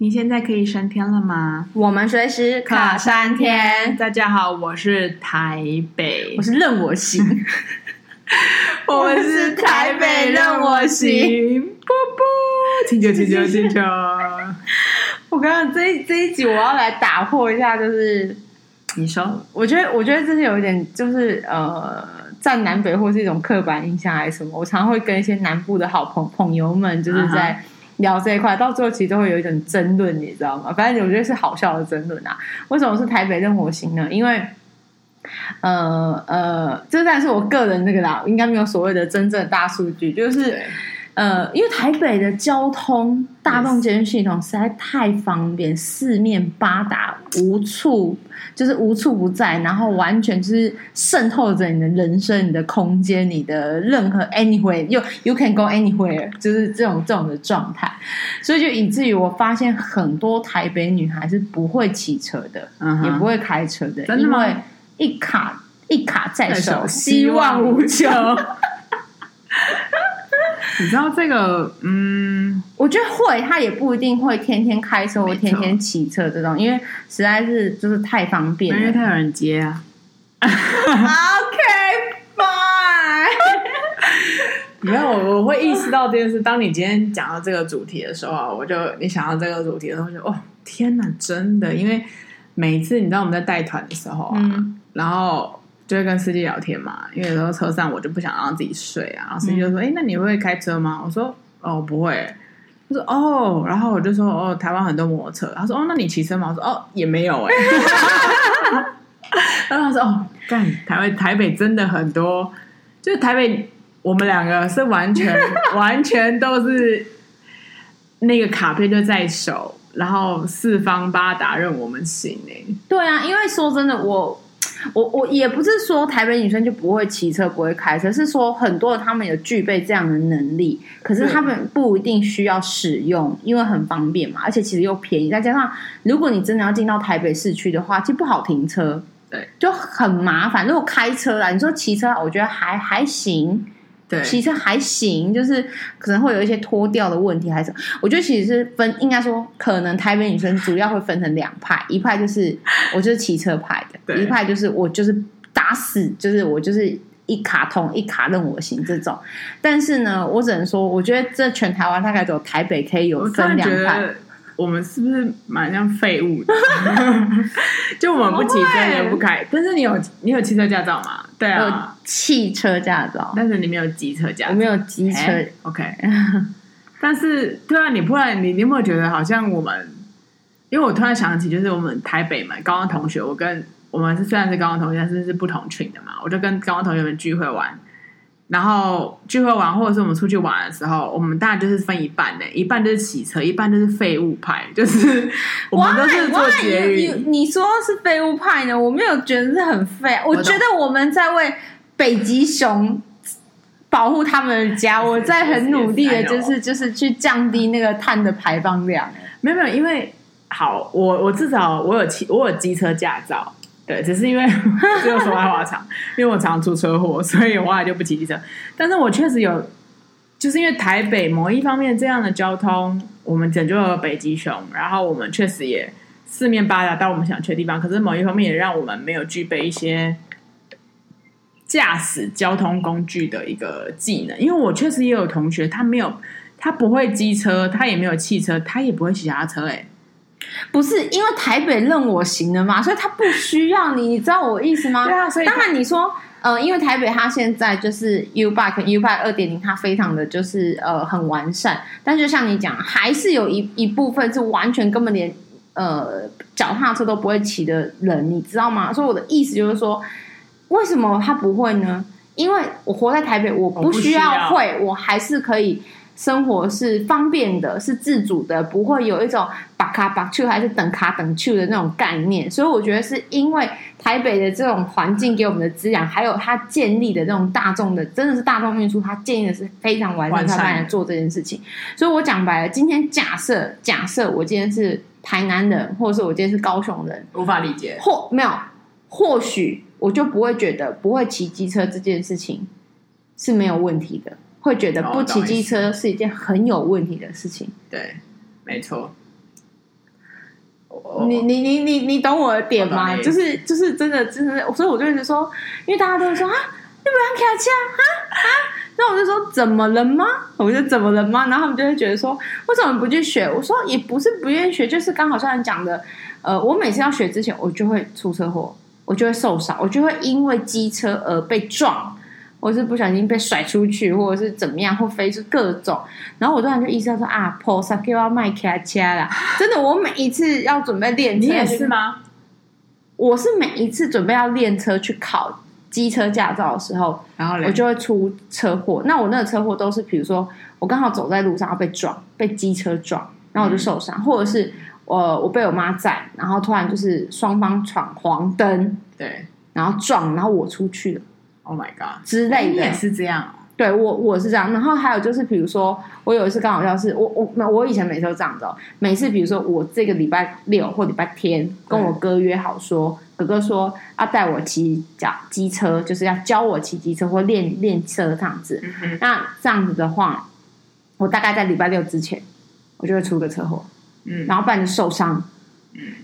你现在可以升天了吗？我们随时卡三天。大家好，我是台北，我是任我行。我们是台北任我行。啵啵，请求，请求，请求。我刚刚这一这一集我要来打破一下，就是你说，我觉得我觉得这是有一点，就是呃，战南北或是一种刻板印象还是什么？我常常会跟一些南部的好朋朋友们，就是在。聊这一块，到最后其实都会有一种争论，你知道吗？反正我觉得是好笑的争论啊。为什么是台北任我行呢？因为，呃呃，这算是我个人那个啦，应该没有所谓的真正的大数据，就是。呃，因为台北的交通大众捷运系统实在太方便，四面八达，无处就是无处不在，然后完全就是渗透着你的人生、你的空间、你的任何 anywhere，又 you can go anywhere，就是这种这种的状态，所以就以至于我发现很多台北女孩是不会骑车的，也不会开车的，因为一卡一卡在手，希望无穷。你知道这个，嗯，我觉得会，他也不一定会天天开车或天天骑车这种，因为实在是就是太方便了，因为他有人接啊。OK，bye。没有，我我会意识到这件事。当你今天讲到这个主题的时候啊，我就你想到这个主题的时候，就哦，天哪，真的，因为每一次你知道我们在带团的时候啊，嗯、然后。就会跟司机聊天嘛，因为有时候车上我就不想让自己睡啊。然后司机就说：“哎、嗯，那你会，会开车吗？”我说：“哦，不会。”他说：“哦。”然后我就说：“哦，台湾很多摩托车。”他说：“哦，那你骑车吗？”我说：“哦，也没有。”哎，然后他说：“哦，干台湾台北真的很多，就是台北我们两个是完全完全都是那个卡片就在手，然后四方八达任我们行哎。”对啊，因为说真的我。我我也不是说台北女生就不会骑车不会开车，是说很多的他们有具备这样的能力，可是他们不一定需要使用，因为很方便嘛，而且其实又便宜，再加上如果你真的要进到台北市区的话，其实不好停车，对，就很麻烦。如果开车啦，你说骑车，我觉得还还行。对，骑车还行，就是可能会有一些脱掉的问题，还是我觉得其实是分，应该说可能台北女生主要会分成两派，一派就是 我就是骑车派的，一派就是我就是打死就是我就是一卡通一卡任我行这种。但是呢，我只能说，我觉得这全台湾大概只有台北可以有分两派。我们是不是蛮像废物的？就我们不骑车也不开，但是你有你有汽车驾照吗？对啊，有汽车驾照，但是你没有机车驾照，我没有机车。欸、OK，但是对啊，你不然你你有没有觉得好像我们？因为我突然想起，就是我们台北嘛，高中同学，我跟我们是虽然是高中同学，但是是不同群的嘛，我就跟高中同学们聚会玩。然后聚会完，或者是我们出去玩的时候，我们当然就是分一半的，一半就是骑车，一半就是废物派，就是 我们都是做捷运。你你说是废物派呢？我没有觉得是很废，我觉得我们在为北极熊保护他们的家，我在很努力的，就是就是去降低那个碳的排放量。没有没有，因为好，我我至少我有骑，我有机车驾照。对，只是因为只有说来话长，因为我常常出车祸，所以我后来就不骑机车。但是我确实有，就是因为台北某一方面这样的交通，我们拯救了北极熊，然后我们确实也四面八达到我们想去的地方。可是某一方面也让我们没有具备一些驾驶交通工具的一个技能。因为我确实也有同学，他没有，他不会机车，他也没有汽车，他也不会骑其他车，哎。不是因为台北任我行了嘛，所以他不需要你，你知道我意思吗？对啊，所以当然你说，呃，因为台北它现在就是 U Bike U Bike 二点零，它非常的就是呃很完善，但就像你讲，还是有一一部分是完全根本连呃脚踏车都不会骑的人，你知道吗？所以我的意思就是说，为什么他不会呢？因为我活在台北，我不需要会，我，我还是可以。生活是方便的，是自主的，不会有一种把卡把去还是等卡等去的那种概念。所以我觉得是因为台北的这种环境给我们的滋养，还有它建立的这种大众的，真的是大众运输，它建立的是非常完善，它才能做这件事情。所以我讲白了，今天假设假设我今天是台南人，或者是我今天是高雄人，无法理解，或没有，或许我就不会觉得不会骑机车这件事情是没有问题的。会觉得不骑机车是一件很有问题的事情。对，没错。你你你你你懂我的点吗？就是就是真的真的，所以我就一直说，因为大家都会说啊，你不要开车啊啊，那我就说怎么了吗？我就怎么了吗？然后他们就会觉得说，为什么不去学？我说也不是不愿意学，就是刚好像你讲的，呃，我每次要学之前，我就会出车祸，我就会受伤，我就会因为机车而被撞。我是不小心被甩出去，或者是怎么样，或飞出各种，然后我突然就意识到说啊，菩萨给我卖卡车啦！真的，我每一次要准备练车，你也是吗？我是每一次准备要练车去考机车驾照的时候，然后我就会出车祸。那我那个车祸都是，比如说我刚好走在路上要被撞，被机车撞，然后我就受伤，嗯、或者是我我被我妈载，然后突然就是双方闯黄灯，对，然后撞，然后我出去了。Oh my god！之类的，欸、也是这样。对我，我是这样。然后还有就是，比如说，我有一次刚好像是我我我以前每次都这样子。每次比如说我这个礼拜六或礼拜天跟我哥约好说，哥哥说要带我骑脚机车，就是要教我骑机车或练练车这样子。嗯、那这样子的话，我大概在礼拜六之前，我就会出个车祸，嗯，然后不然就受伤。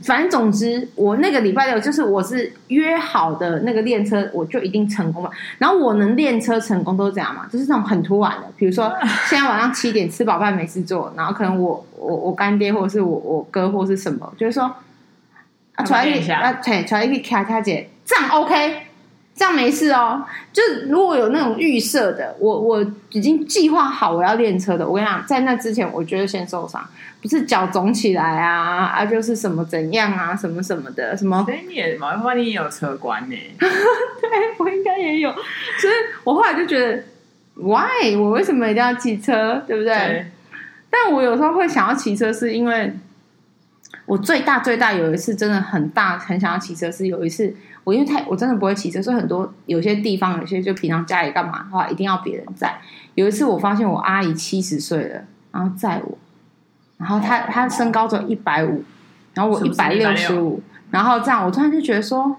反正总之，我那个礼拜六就是我是约好的那个练车，我就一定成功了。然后我能练车成功都是这样嘛，就是那种很突然的，比如说 现在晚上七点吃饱饭没事做，然后可能我我我干爹或者是我我哥或是什么，就是说啊，出来一啊，对，出来一卡卡姐，这样 OK，这样没事哦。就是如果有那种预设的，我我已经计划好我要练车的，我跟你讲，在那之前，我觉得先受伤。不是脚肿起来啊啊，就是什么怎样啊，什么什么的，什么？所以你也麻烦你也有车关呢？对，我应该也有。所以我后来就觉得，why？我为什么一定要骑车？对不对？对。但我有时候会想要骑车，是因为我最大最大有一次真的很大，很想要骑车。是有一次我因为太我真的不会骑车，所以很多有些地方有些就平常家里干嘛的话，一定要别人载。有一次我发现我阿姨七十岁了，然后载我。然后她她身高只有一百五，然后我一百六十五，然后这样我突然就觉得说，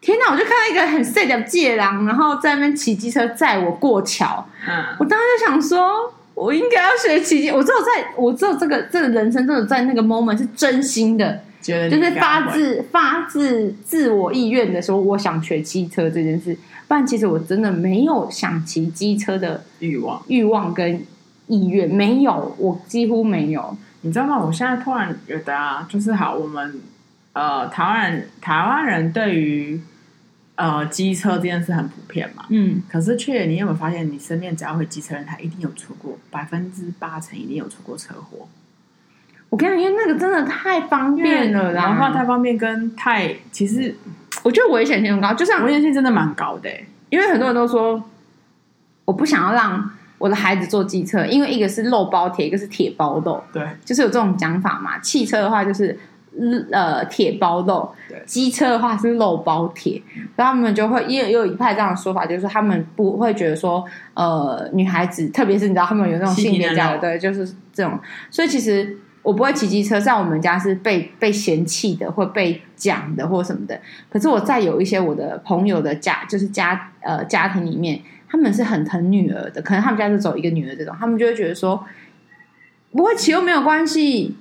天哪！我就看到一个很帅的借郎，然后在那边骑机车载我过桥。嗯，我当时就想说，我应该要学骑机。我只有在我只有这个这个人生，真的在那个 moment 是真心的，觉得就是发自发自自我意愿的说，我想学机车这件事。不然其实我真的没有想骑机车的欲望欲望跟。意愿没有，我几乎没有。你知道吗？我现在突然觉得啊，就是好，我们呃，台湾人，台湾人对于呃机车这件事很普遍嘛。嗯。可是，却你有没有发现，你身边只要会机车人，他一定有出过百分之八成一定有出过车祸。我跟你讲，因为那个真的太方便了，然后太方便跟太，其实我觉得危险性很高，就像危险性真的蛮高的，欸，因为很多人都说，我不想要让。我的孩子坐机车，因为一个是肉包铁，一个是铁包肉，对，就是有这种讲法嘛。汽车的话就是呃铁包肉，对，机车的话是肉包铁，然后他们就会也有有一派这样的说法，就是他们不会觉得说呃女孩子，特别是你知道他们有那种性别角的，对，就是这种。所以其实我不会骑机车，在我们家是被被嫌弃的，或被讲的，或什么的。可是我在有一些我的朋友的家，就是家呃家庭里面。他们是很疼女儿的，可能他们家就走一个女儿这种，他们就会觉得说，不会骑又没有关系，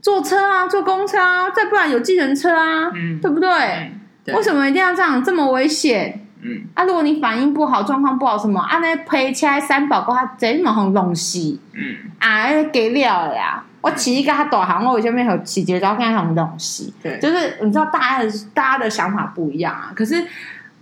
坐车啊，坐公车啊，再不然有计程车啊，嗯，对不对？对，为什么一定要这样这么危险？嗯，啊，如果你反应不好，状况不好，什么啊，那赔起来三宝哥他这么好东西，嗯，啊，给了呀，我起一个他导航，我前面有骑节奏看什么东西，对，就是你知道大家的大家的想法不一样啊，可是。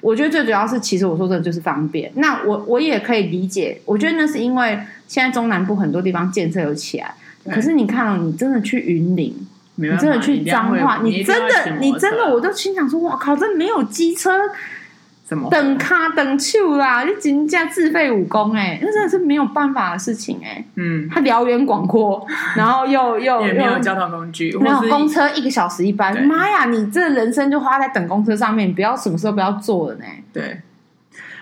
我觉得最主要是，其实我说真的就是方便。那我我也可以理解，我觉得那是因为现在中南部很多地方建设有起来。可是你看哦，你真的去云林，你真的去彰化，你真的你真的，我都心想说，哇靠，这没有机车。怎么等卡等丘啦？就人家自费武功哎、欸，那真的是没有办法的事情哎、欸。嗯，它辽远广阔，然后又又也没有交通工具，没有公车一个小时一班。妈呀，你这人生就花在等公车上面，你不要什么时候不要坐了呢？对，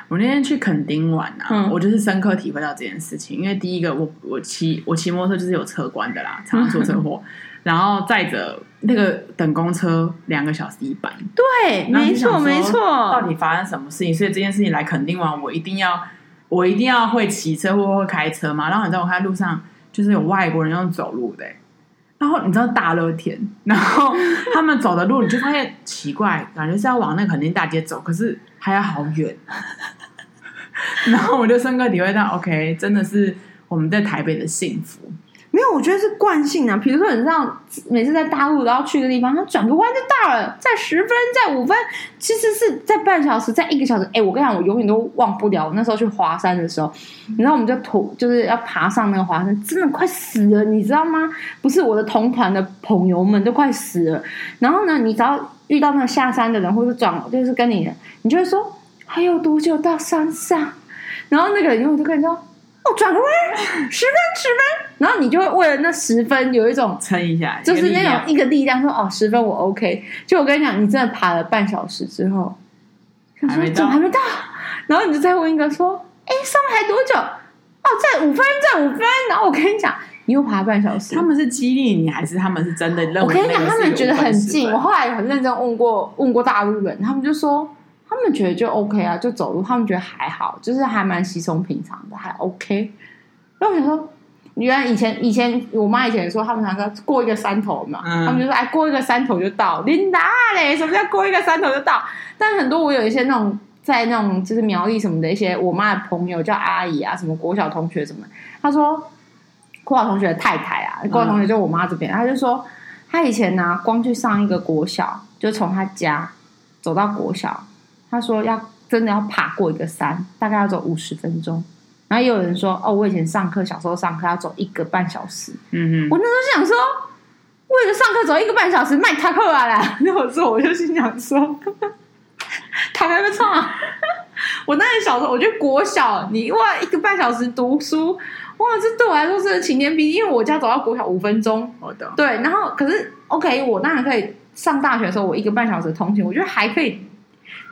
我那天去垦丁玩啊，嗯、我就是深刻体会到这件事情。因为第一个，我我骑我骑摩托车就是有车关的啦，常常出车祸。然后再者，那个等公车两个小时一班，对，没错没错。到底发生什么事情？所以这件事情来肯定完，我一定要，我一定要会骑车或会开车嘛。然后你知道我看路上就是有外国人用走路的，然后你知道大热天，然后他们走的路，你就发现奇怪，感觉是要往那个垦丁大街走，可是还要好远。然后我就深刻体会到，OK，真的是我们在台北的幸福。没有，我觉得是惯性啊。比如说，你知道，每次在大陆然后去个地方，他转个弯就到了，在十分，在五分，其实是在半小时，在一个小时。哎，我跟你讲，我永远都忘不了我。那时候去华山的时候，你知道，我们就土就是要爬上那个华山，真的快死了，你知道吗？不是我的同团的朋友们都快死了。然后呢，你只要遇到那个下山的人，或者转就是跟你，你就会说还有多久到山上？然后那个人永远就跟你说。哦，转个弯，十分十分，然后你就会为了那十分有一种撑一下，就是那种一个力量，说哦，十分我 OK。就我跟你讲，你真的爬了半小时之后，说怎么，还没到，然后你就再问一个说，哎，上面还多久？哦，再五分，再五分。然后我跟你讲，你又爬半小时。他们是激励你，还是他们是真的认为？我跟你讲，他们觉得很近。我后来很认真问过问过大陆人，他们就说。他们觉得就 OK 啊，就走路，他们觉得还好，就是还蛮稀松平常的，还 OK。那我想说，原来以前以前我妈以前说，他们两个过一个山头嘛，嗯、他们就说哎，过一个山头就到。琳达嘞，什么叫过一个山头就到？但很多我有一些那种在那种就是苗栗什么的一些我妈的朋友叫阿姨啊，什么国小同学什么，她说国小同学的太太啊，国小同学就我妈这边，他就说她以前呢、啊，光去上一个国小，就从她家走到国小。他说要真的要爬过一个山，大概要走五十分钟。然后也有人说，哦，我以前上课，小时候上课要走一个半小时。嗯嗯，我那时候想说，为了上课走一个半小时，卖他课啊啦。那我说，我就心想说，他还没错啊。我那时小时候，我觉得国小你哇一个半小时读书，哇，这对我来说是晴天霹雳，因为我家走到国小五分钟。好的。对，然后可是 OK，我当然可以上大学的时候，我一个半小时通勤，我觉得还可以。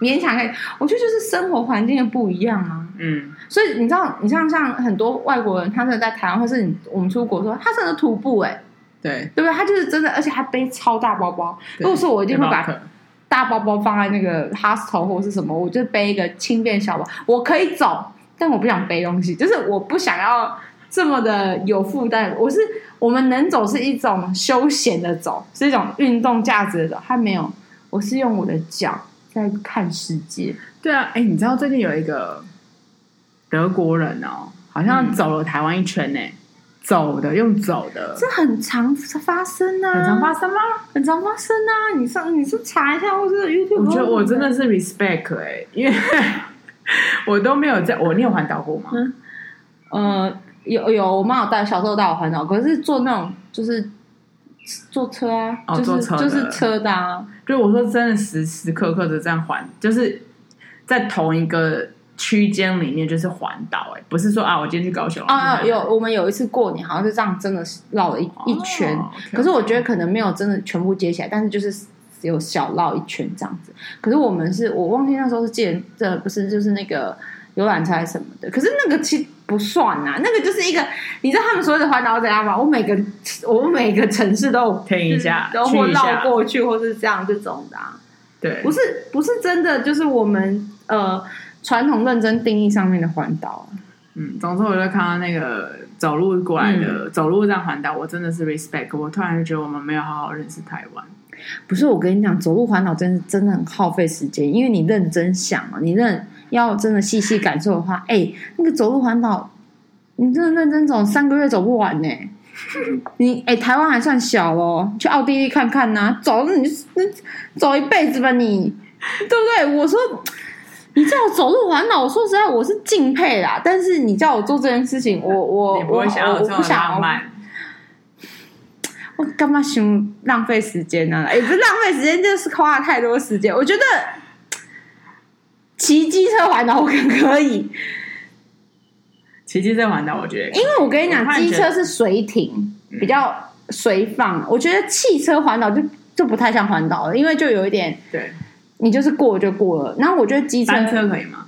勉强可以，我觉得就是生活环境的不一样啊。嗯，所以你知道，你像像很多外国人，他真的在台湾，或是你我们出国说，他真的徒步哎、欸，对，对不对？他就是真的，而且他背超大包包。如果说我一定会把大包包放在那个 hostel 或是什么，我就背一个轻便小包，我可以走，但我不想背东西，就是我不想要这么的有负担。我是我们能走是一种休闲的走，是一种运动价值的走，他没有，我是用我的脚。在看世界，对啊，哎，你知道最近有一个德国人哦，好像走了台湾一圈呢，嗯、走的用走的，这很常发生啊，很常发生吗？很常发生啊！你上你是查一下，或者 YouTube，我觉得我真的是 respect 哎，因为 我都没有在，我你有环岛过吗？嗯，呃，有有，我妈有带，小时候带我环岛，可是坐那种就是。坐车啊，哦、就是坐车就是车的啊。就我说，真的时时刻刻的这样环，就是在同一个区间里面，就是环岛。哎，不是说啊，我今天去高雄啊。有我们有一次过年，好像是这样，真的是绕了一、哦、一圈。okay, 可是我觉得可能没有真的全部接起来，但是就是有小绕一圈这样子。可是我们是我忘记那时候是借这不是就是那个。游览车什么的，可是那个其实不算呐、啊，那个就是一个，你知道他们所谓的环岛怎样吗？我每个我每个城市都有 听一下，都会绕过去，或是这样这种的、啊。对，不是不是真的，就是我们呃传统认真定义上面的环岛。嗯，总之我就看到那个走路过来的，嗯、走路这样环岛，我真的是 respect。我突然就觉得我们没有好好认识台湾。不是，我跟你讲，走路环岛真的真的很耗费时间，因为你认真想啊，你认。要真的细细感受的话，哎、欸，那个走路环岛，你真的认真走三个月走不完呢。你哎、欸，台湾还算小哦，去奥地利看看呐、啊，走你走一辈子吧你，对不对？我说你叫我走路环岛，我说实在我是敬佩啦，但是你叫我做这件事情，我我我我不想慢，我干嘛想浪费时间呢？也、欸、不是浪费时间，就是花了太多时间，我觉得。骑机车环岛我可可以，骑机车环岛我觉得，因为我跟你讲，机车是随停，比较随放。我觉得汽车环岛就就不太像环岛了，因为就有一点，对，你就是过就过了。然后我觉得机车单车可以吗？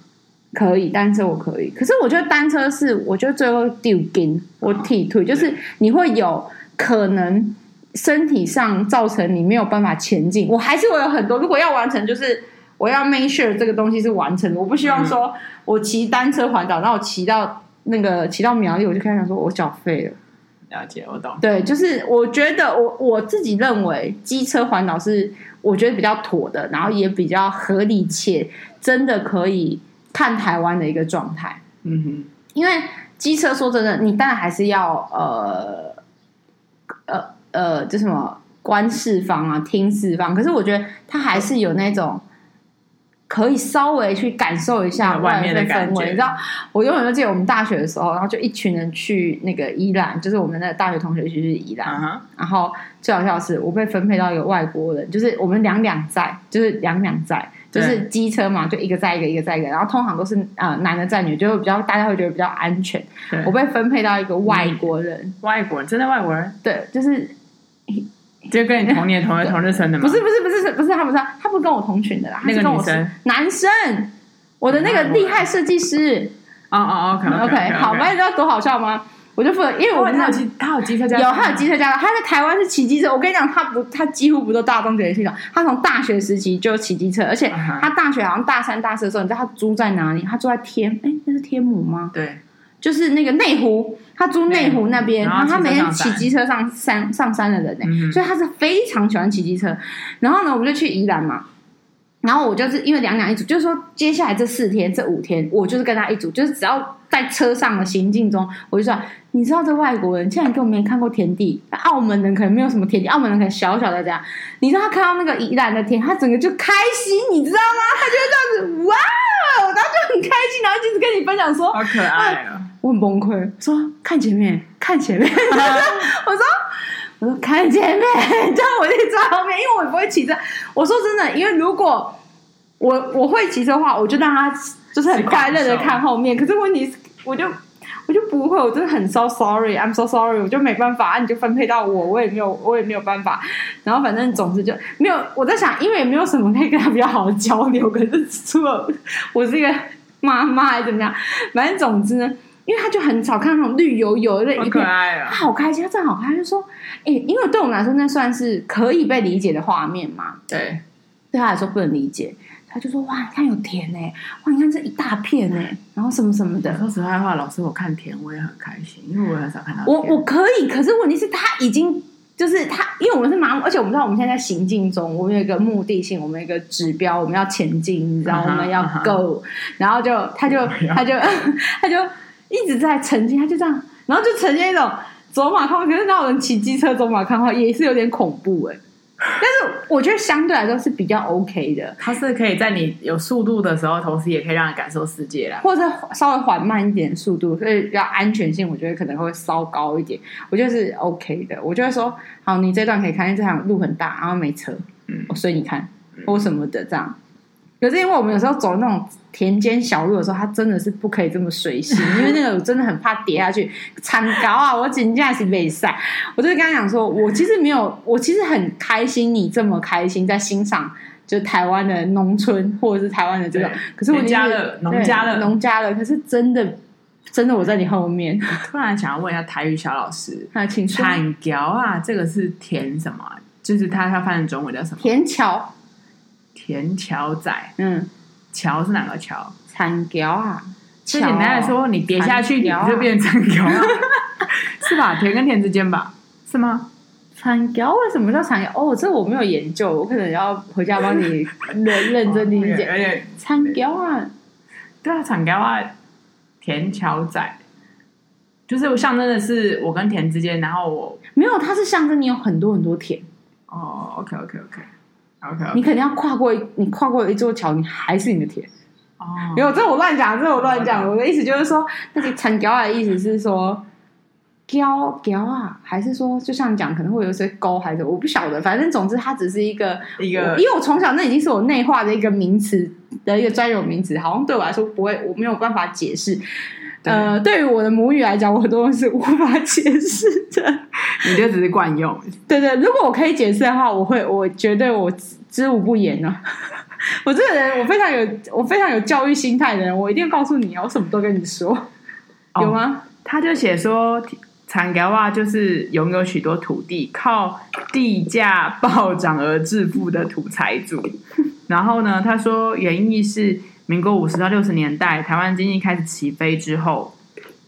可以，单车我可以。可是我觉得单车是，我觉得最后丢筋我踢腿，就是你会有可能身体上造成你没有办法前进。我还是会有很多，如果要完成，就是。我要 make sure 这个东西是完成的，我不希望说我骑单车环岛，然后我骑到那个骑到苗栗，我就开始想说我脚废了，了解，我懂。对，就是我觉得我我自己认为机车环岛是我觉得比较妥的，然后也比较合理且真的可以看台湾的一个状态。嗯哼，因为机车说真的，你当然还是要呃呃呃，就什么观四方啊，听四方。可是我觉得它还是有那种。可以稍微去感受一下外面的氛围，你知道？我永远都记得我们大学的时候，然后就一群人去那个伊朗，就是我们的大学同学去伊朗。Uh huh. 然后最好笑的是，我被分配到一个外国人，就是我们两两在，就是两两在，就是机车嘛，就一个在一个，一个在一个。然后通常都是啊、呃，男的载女，就会比较大家会觉得比较安全。我被分配到一个外国人，外国人真的外国人，对，就是。就跟你同年同月同日生的吗？不是不是不是不是他不是他不是跟我同群的啦，那个女生男生，我的那个厉害设计师。哦哦 OK OK 好，那你知道多好笑吗？我就负责，因为我们他有他有机车驾照，有他有机车驾照，他在台湾是骑机车。我跟你讲，他不他几乎不做大众学习系统，他从大学时期就骑机车，而且他大学好像大三大四的时候，你知道他租在哪里？他住在天哎，那是天母吗？对。就是那个内湖，他住内湖那边，然后他每天骑机车上山上山的人呢，嗯、所以他是非常喜欢骑机车。然后呢，我们就去宜兰嘛，然后我就是因为两两一组，就是说接下来这四天这五天，我就是跟他一组，就是只要在车上的行进中，我就说，你知道这外国人竟然根本没看过田地，澳门人可能没有什么田地，澳门人可能小小的这样，你知道他看到那个宜兰的田，他整个就开心，你知道吗？他就会这样子哇，然后就很开心，然后一直跟你分享说，好可爱啊。我很崩溃，说看前面，看前面。我说，我说看前面，叫我一直在后面，因为我也不会骑车。我说真的，因为如果我我会骑车的话，我就让他就是很快乐的看后面。可是问题是，我就我就不会，我真的很 so sorry，I'm so sorry，我就没办法，你就分配到我，我也没有，我也没有办法。然后反正总之就没有。我在想，因为也没有什么可以跟他比较好的交流。可是除了我是一个妈妈还是怎么样，反正总之呢。因为他就很少看那种绿油油的一片，可爱啊、他好开心，他真的好开心，就说：“哎、欸，因为对我们来说，那算是可以被理解的画面嘛。”对，对他来说不能理解，他就说：“哇，你看有田哎，哇，你看这一大片哎，然后什么什么的。”说实话话，老师，我看田我也很开心，因为我很少看到。我我可以，可是问题是，他已经就是他，因为我们是麻木，而且我们知道我们现在在行进中，我们有一个目的性，我们有一个指标，我们要前进，你知道，uh 我们要 go，、uh huh. 然后就他就他就他就。一直在沉浸，他就这样，然后就呈现一种走马看花。可是那种人骑机车走马看花也是有点恐怖哎。但是我觉得相对来说是比较 OK 的，它是可以在你有速度的时候，同时也可以让你感受世界啦，或者稍微缓慢一点速度，所以要安全性，我觉得可能会稍高一点。我觉得是 OK 的。我就会说，好，你这段可以看，因为这条路很大，然后没车，嗯，我随你看，或什么的这样。可是因为我们有时候走那种田间小路的时候，它真的是不可以这么随性，因为那个我真的很怕跌下去。惨高啊！我紧驾是没晒，我就跟他讲说，我其实没有，我其实很开心你这么开心在欣赏，就台湾的农村或者是台湾的这种。可是我家的农家的农家的，可是真的真的我在你后面。突然想要问一下台语小老师，啊，请说。惨桥啊，这个是田什么？就是它它翻成中文叫什么？田桥。田桥仔，嗯，桥是哪个桥？惨桥啊！最简单来说，你跌下去，你就变成惨桥了，是吧？田跟田之间吧，是吗？惨桥为什么叫惨桥？哦，这我没有研究，我可能要回家帮你 认认真理解。而且惨桥啊，对啊，惨桥啊，田桥仔，就是象征的是我跟田之间，然后我没有，它是象征你有很多很多田。哦，OK，OK，OK。Okay. 你肯定要跨过，你跨过一座桥，你还是你的田。哦，没有，这我乱讲，这我乱讲。我的意思就是说，那个“惨桥”的意思是说“桥桥啊”，还是说就像讲可能会有些沟，还是我不晓得。反正总之，它只是一个一个，因为我从小那已经是我内化的一个名词的一个专有名词，好像对我来说不会，我没有办法解释。对呃，对于我的母语来讲，我很多东西无法解释的。你就只是惯用。对对，如果我可以解释的话，我会，我绝对我知无不言呢、啊。我这个人，我非常有，我非常有教育心态的人，我一定要告诉你啊，我什么都跟你说，哦、有吗？他就写说，惨桥仔就是拥有许多土地，靠地价暴涨而致富的土财主。然后呢，他说原意是。民国五十到六十年代，台湾经济开始起飞之后，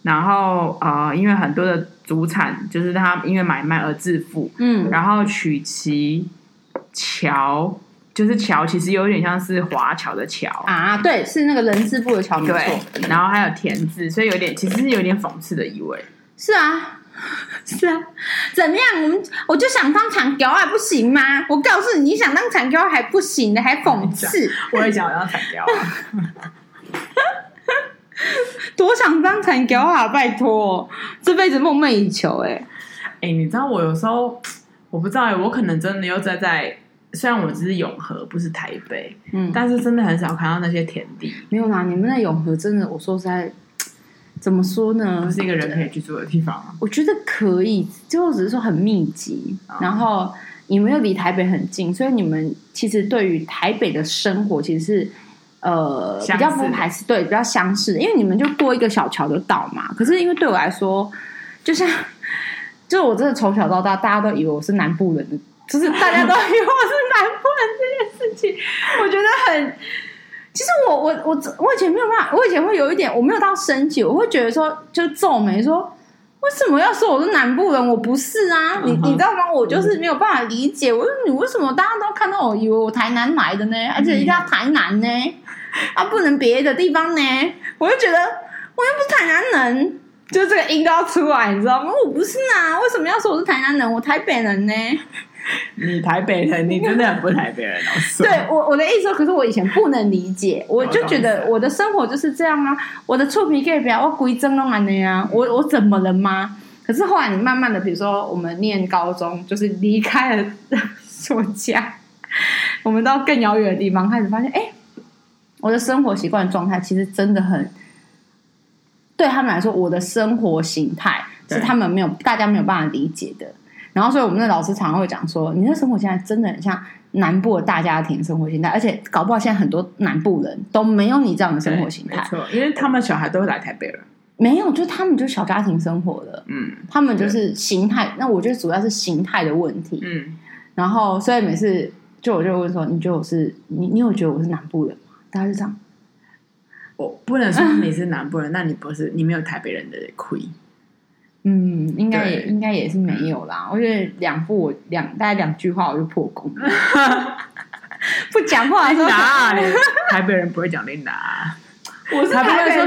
然后呃，因为很多的主产就是他因为买卖而致富，嗯，然后取其桥，就是桥其实有点像是华侨的侨啊，对，是那个人字部的桥，没错。然后还有田字，所以有点其实是有点讽刺的意味。是啊，是啊，怎么样？我们我就想当产条还不行吗？我告诉你，你想当产条还不行的，还讽刺。我也想当产条啊。多想当残条啊！拜托，这辈子梦寐以求哎、欸！哎、欸，你知道我有时候我不知道，我可能真的又在在，虽然我只是永和，不是台北，嗯，但是真的很少看到那些田地。没有啦，你们那永和真的，我说实在，怎么说呢？不是一个人可以居住的地方。我觉得可以，就只是说很密集，嗯、然后你们又离台北很近，所以你们其实对于台北的生活其实是。呃，比较不排斥，对，比较相似，因为你们就过一个小桥就到嘛。可是因为对我来说，就像，就我真的从小到大，大家都以为我是南部人，就是大家都以为我是南部人这件事情，我觉得很。其实我我我我以前没有办法，我以前会有一点，我没有到生气，我会觉得说，就皱眉说，为什么要说我是南部人？我不是啊，你你知道吗？我就是没有办法理解，我说你为什么大家都看到我以为我台南来的呢？而且一定要台南呢？啊，不能别的地方呢？我就觉得我又不是台南人，就这个音都要出来，你知道吗？我不是啊，为什么要说我是台南人？我台北人呢？你台北人，你真的很不台北人哦。对我我的意思说，可是我以前不能理解，我就觉得我的生活就是这样啊，我的臭皮盖表，我鬼真都蛮的呀，我我怎么了吗？可是后来你慢慢的，比如说我们念高中，就是离开了 我家，我们到更遥远的地方，开始发现，哎。我的生活习惯状态其实真的很，对他们来说，我的生活形态是他们没有，大家没有办法理解的。然后，所以我们的老师常常会讲说：“你的生活现在真的很像南部的大家庭生活形态，而且搞不好现在很多南部人都没有你这样的生活形态。”没错，因为他们小孩都会来台北了。没有，就他们就小家庭生活的。嗯，他们就是形态。那我觉得主要是形态的问题。嗯，然后所以每次就我就问说：“你觉得我是你？你有觉得我是南部人吗？”大家是这样，我不能说你是南部人，那你不是，你没有台北人的亏。嗯，应该也应该也是没有啦。我觉得两部我两大概两句话我就破功，不讲话的时候哪里？台北人不会讲你哪？我是台北人。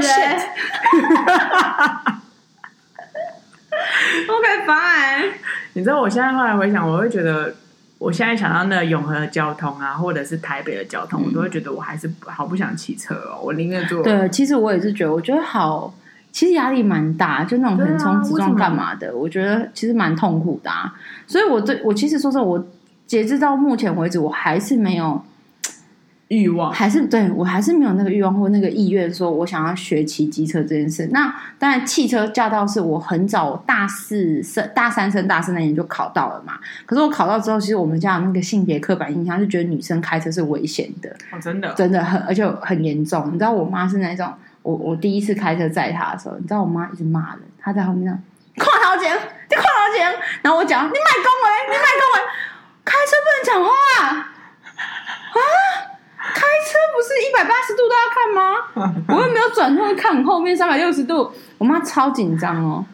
OK fine。你知道我现在后来回想，我会觉得。我现在想到那个永和的交通啊，或者是台北的交通，嗯、我都会觉得我还是好不想骑车哦，我宁愿坐。对，其实我也是觉得，我觉得好，其实压力蛮大，就那种横冲直撞干嘛的，我觉得其实蛮痛苦的啊。所以我对我其实说实话，我截至到目前为止，我还是没有。欲望还是对我还是没有那个欲望或那个意愿，说我想要学骑机车这件事。那当然，汽车驾照是我很早大四升大三升大四那年就考到了嘛。可是我考到之后，其实我们家的那个性别刻板印象是觉得女生开车是危险的。哦，真的，真的很而且很严重。你知道我妈是那种，我我第一次开车载她的时候，你知道我妈一直骂人，她在后面这样，跨头前，你跨头前，然后我讲，你卖公文，你卖公文，开车不能讲话啊。啊开车不是一百八十度都要看吗？我又没有转头看后面三百六十度。我妈超紧张哦！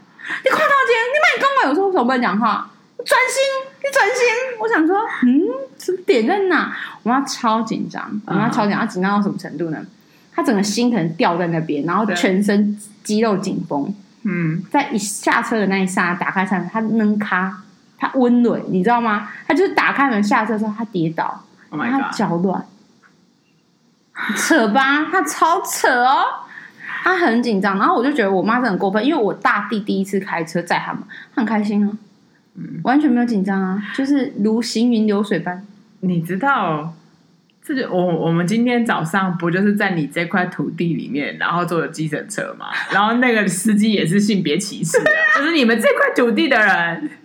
你快到前，你买公文我说为什么不能讲话，专心，你专心。我想说，嗯，什么点在哪？我妈超紧张，我妈超紧张，她紧张到什么程度呢？她整个心可能吊在那边，然后全身肌肉紧绷。嗯，在一下车的那一刹那，打开车，她扔卡，他温暖，你知道吗？他就是打开门下车之后，他跌倒，他脚乱。扯吧，他超扯哦，他很紧张，然后我就觉得我妈真的很过分，因为我大弟第一次开车载他们，他很开心啊，嗯，完全没有紧张啊，就是如行云流水般。你知道，这就我我们今天早上不就是在你这块土地里面，然后坐的计程车嘛，然后那个司机也是性别歧视的，就是你们这块土地的人。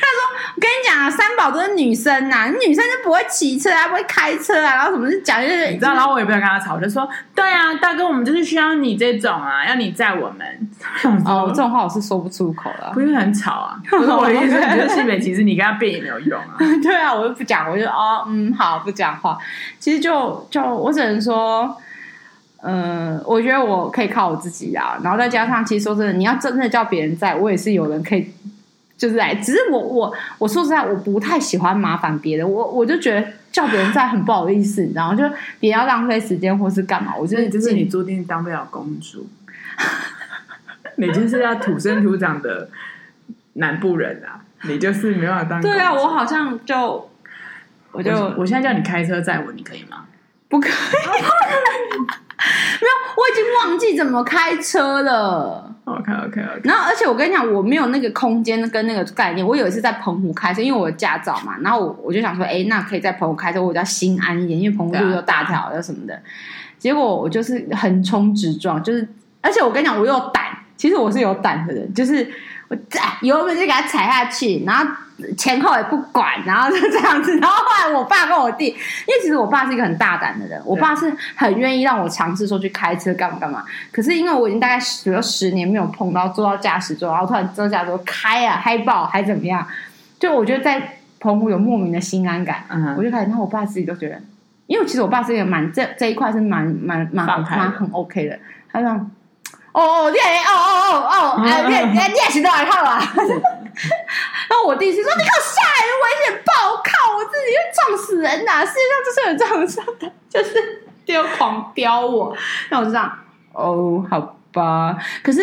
他说跟你讲啊，三宝都是女生呐、啊，女生就不会骑车啊，不会开车啊，然后什么就讲就是，你知道，然后我也不想跟他吵，我就说，对啊，大哥，我们就是需要你这种啊，要你载我们。哦，这种话我是说不出口了，不是很吵啊。不 是我的意思，你觉得性别歧视，你跟他辩也没有用啊。对啊，我就不讲，我就哦，嗯，好，不讲话。其实就就我只能说，嗯，我觉得我可以靠我自己啊。然后再加上，其实说真的，你要真的叫别人载，我也是有人可以，就是来。只是我我我说实在，我不太喜欢麻烦别人，我我就觉得叫别人在很不好意思，你知道吗？就别要浪费时间或是干嘛，我觉得就是你注定当不了公主，你就是要土生土长的南部人啊，你就是没办法当。对啊，我好像就。我就我，我现在叫你开车载我，你可以吗？不可以，没有，我已经忘记怎么开车了。OK OK OK。然后，而且我跟你讲，我没有那个空间跟那个概念。我有一次在澎湖开车，因为我有驾照嘛，然后我我就想说，哎，那可以在澎湖开车，我比较心安一点，因为澎湖路又大条又什么的。啊、结果我就是横冲直撞，就是，而且我跟你讲，我有胆，其实我是有胆的人，就是我在油门就给他踩下去，然后。前后也不管，然后就这样子。然后后来我爸跟我弟，因为其实我爸是一个很大胆的人，我爸是很愿意让我尝试说去开车干嘛干嘛。可是因为我已经大概比如十年没有碰到坐到驾驶座，然后突然坐驾驶座开啊嗨爆还怎么样？就我觉得在澎湖有莫名的心安感，嗯、我就开始。然后我爸自己都觉得，因为其实我爸是一个蛮这这一块是蛮蛮蛮蛮很 OK 的。他说：“哦哦，你哦哦哦哦，哎，你你你也是都爱靠啊。”然后我弟弟说：“你给我下来，危险！爆靠，我自己会撞死人呐！世界上就是有这种事的，就是就狂飙我。”那我就这样，哦，好吧。可是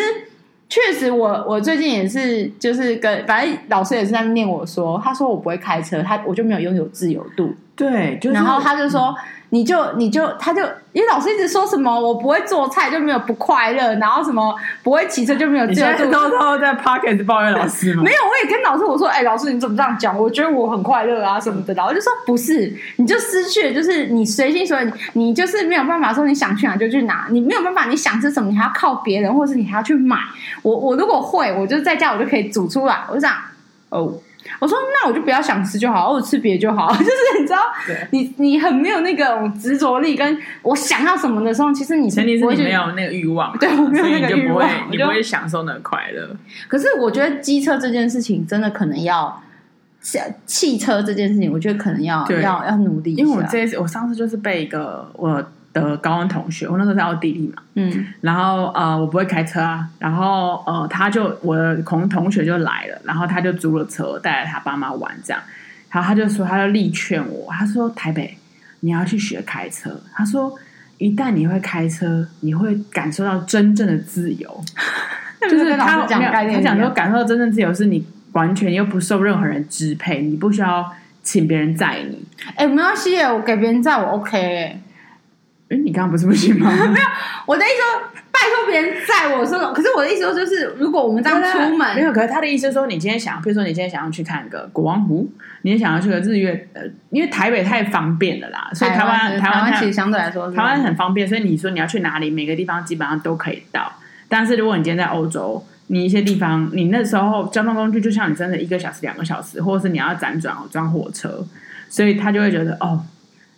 确实我，我我最近也是，就是跟反正老师也是在念我说，他说我不会开车，他我就没有拥有自由度。对，就是、然后他就说。嗯你就你就他就因为老师一直说什么我不会做菜就没有不快乐，然后什么不会骑车就没有自由度。偷偷在 pocket 抱怨老师吗？没有，我也跟老师我说，哎、欸，老师你怎么这样讲？我觉得我很快乐啊什么的。然后就说不是，你就失去了，就是你随心所欲，你就是没有办法说你想去哪就去哪，你没有办法你想吃什么你还要靠别人，或者是你还要去买。我我如果会，我就在家我就可以煮出来。我就这样哦。我说那我就不要想吃就好，我吃别就好。就是你知道，你你很没有那个执着力，跟我想要什么的时候，其实你前提是你没有那个欲望，对，我没有那个欲望，你不会享受那个快乐。可是我觉得机车这件事情真的可能要，汽车这件事情，我觉得可能要要要努力。因为我这次，我上次就是被一个我。的高中同学，我那时候在奥地利嘛，嗯，然后呃，我不会开车啊，然后呃，他就我的同同学就来了，然后他就租了车，带着他爸妈玩这样，然后他就说，他就力劝我，他说台北你要去学开车，他说一旦你会开车，你会感受到真正的自由，就是他讲他讲说感受到真正自由是你完全又不受任何人支配，你不需要请别人载你，哎，没关系，我给别人载我 OK。哎，你刚刚不是不行吗？没有，我的意思说，拜托别人载我说，可是我的意思说，就是如果我们这样出门，没有。可是他的意思说，你今天想，比如说你今天想要去看个国王湖，你也想要去个日月，呃，因为台北太方便了啦，所以台湾台湾其实相对来说，台湾很方便，所以你说你要去哪里，每个地方基本上都可以到。但是如果你今天在欧洲，你一些地方，你那时候交通工具就像你真的一个小时、两个小时，或者是你要辗转转火车，所以他就会觉得哦。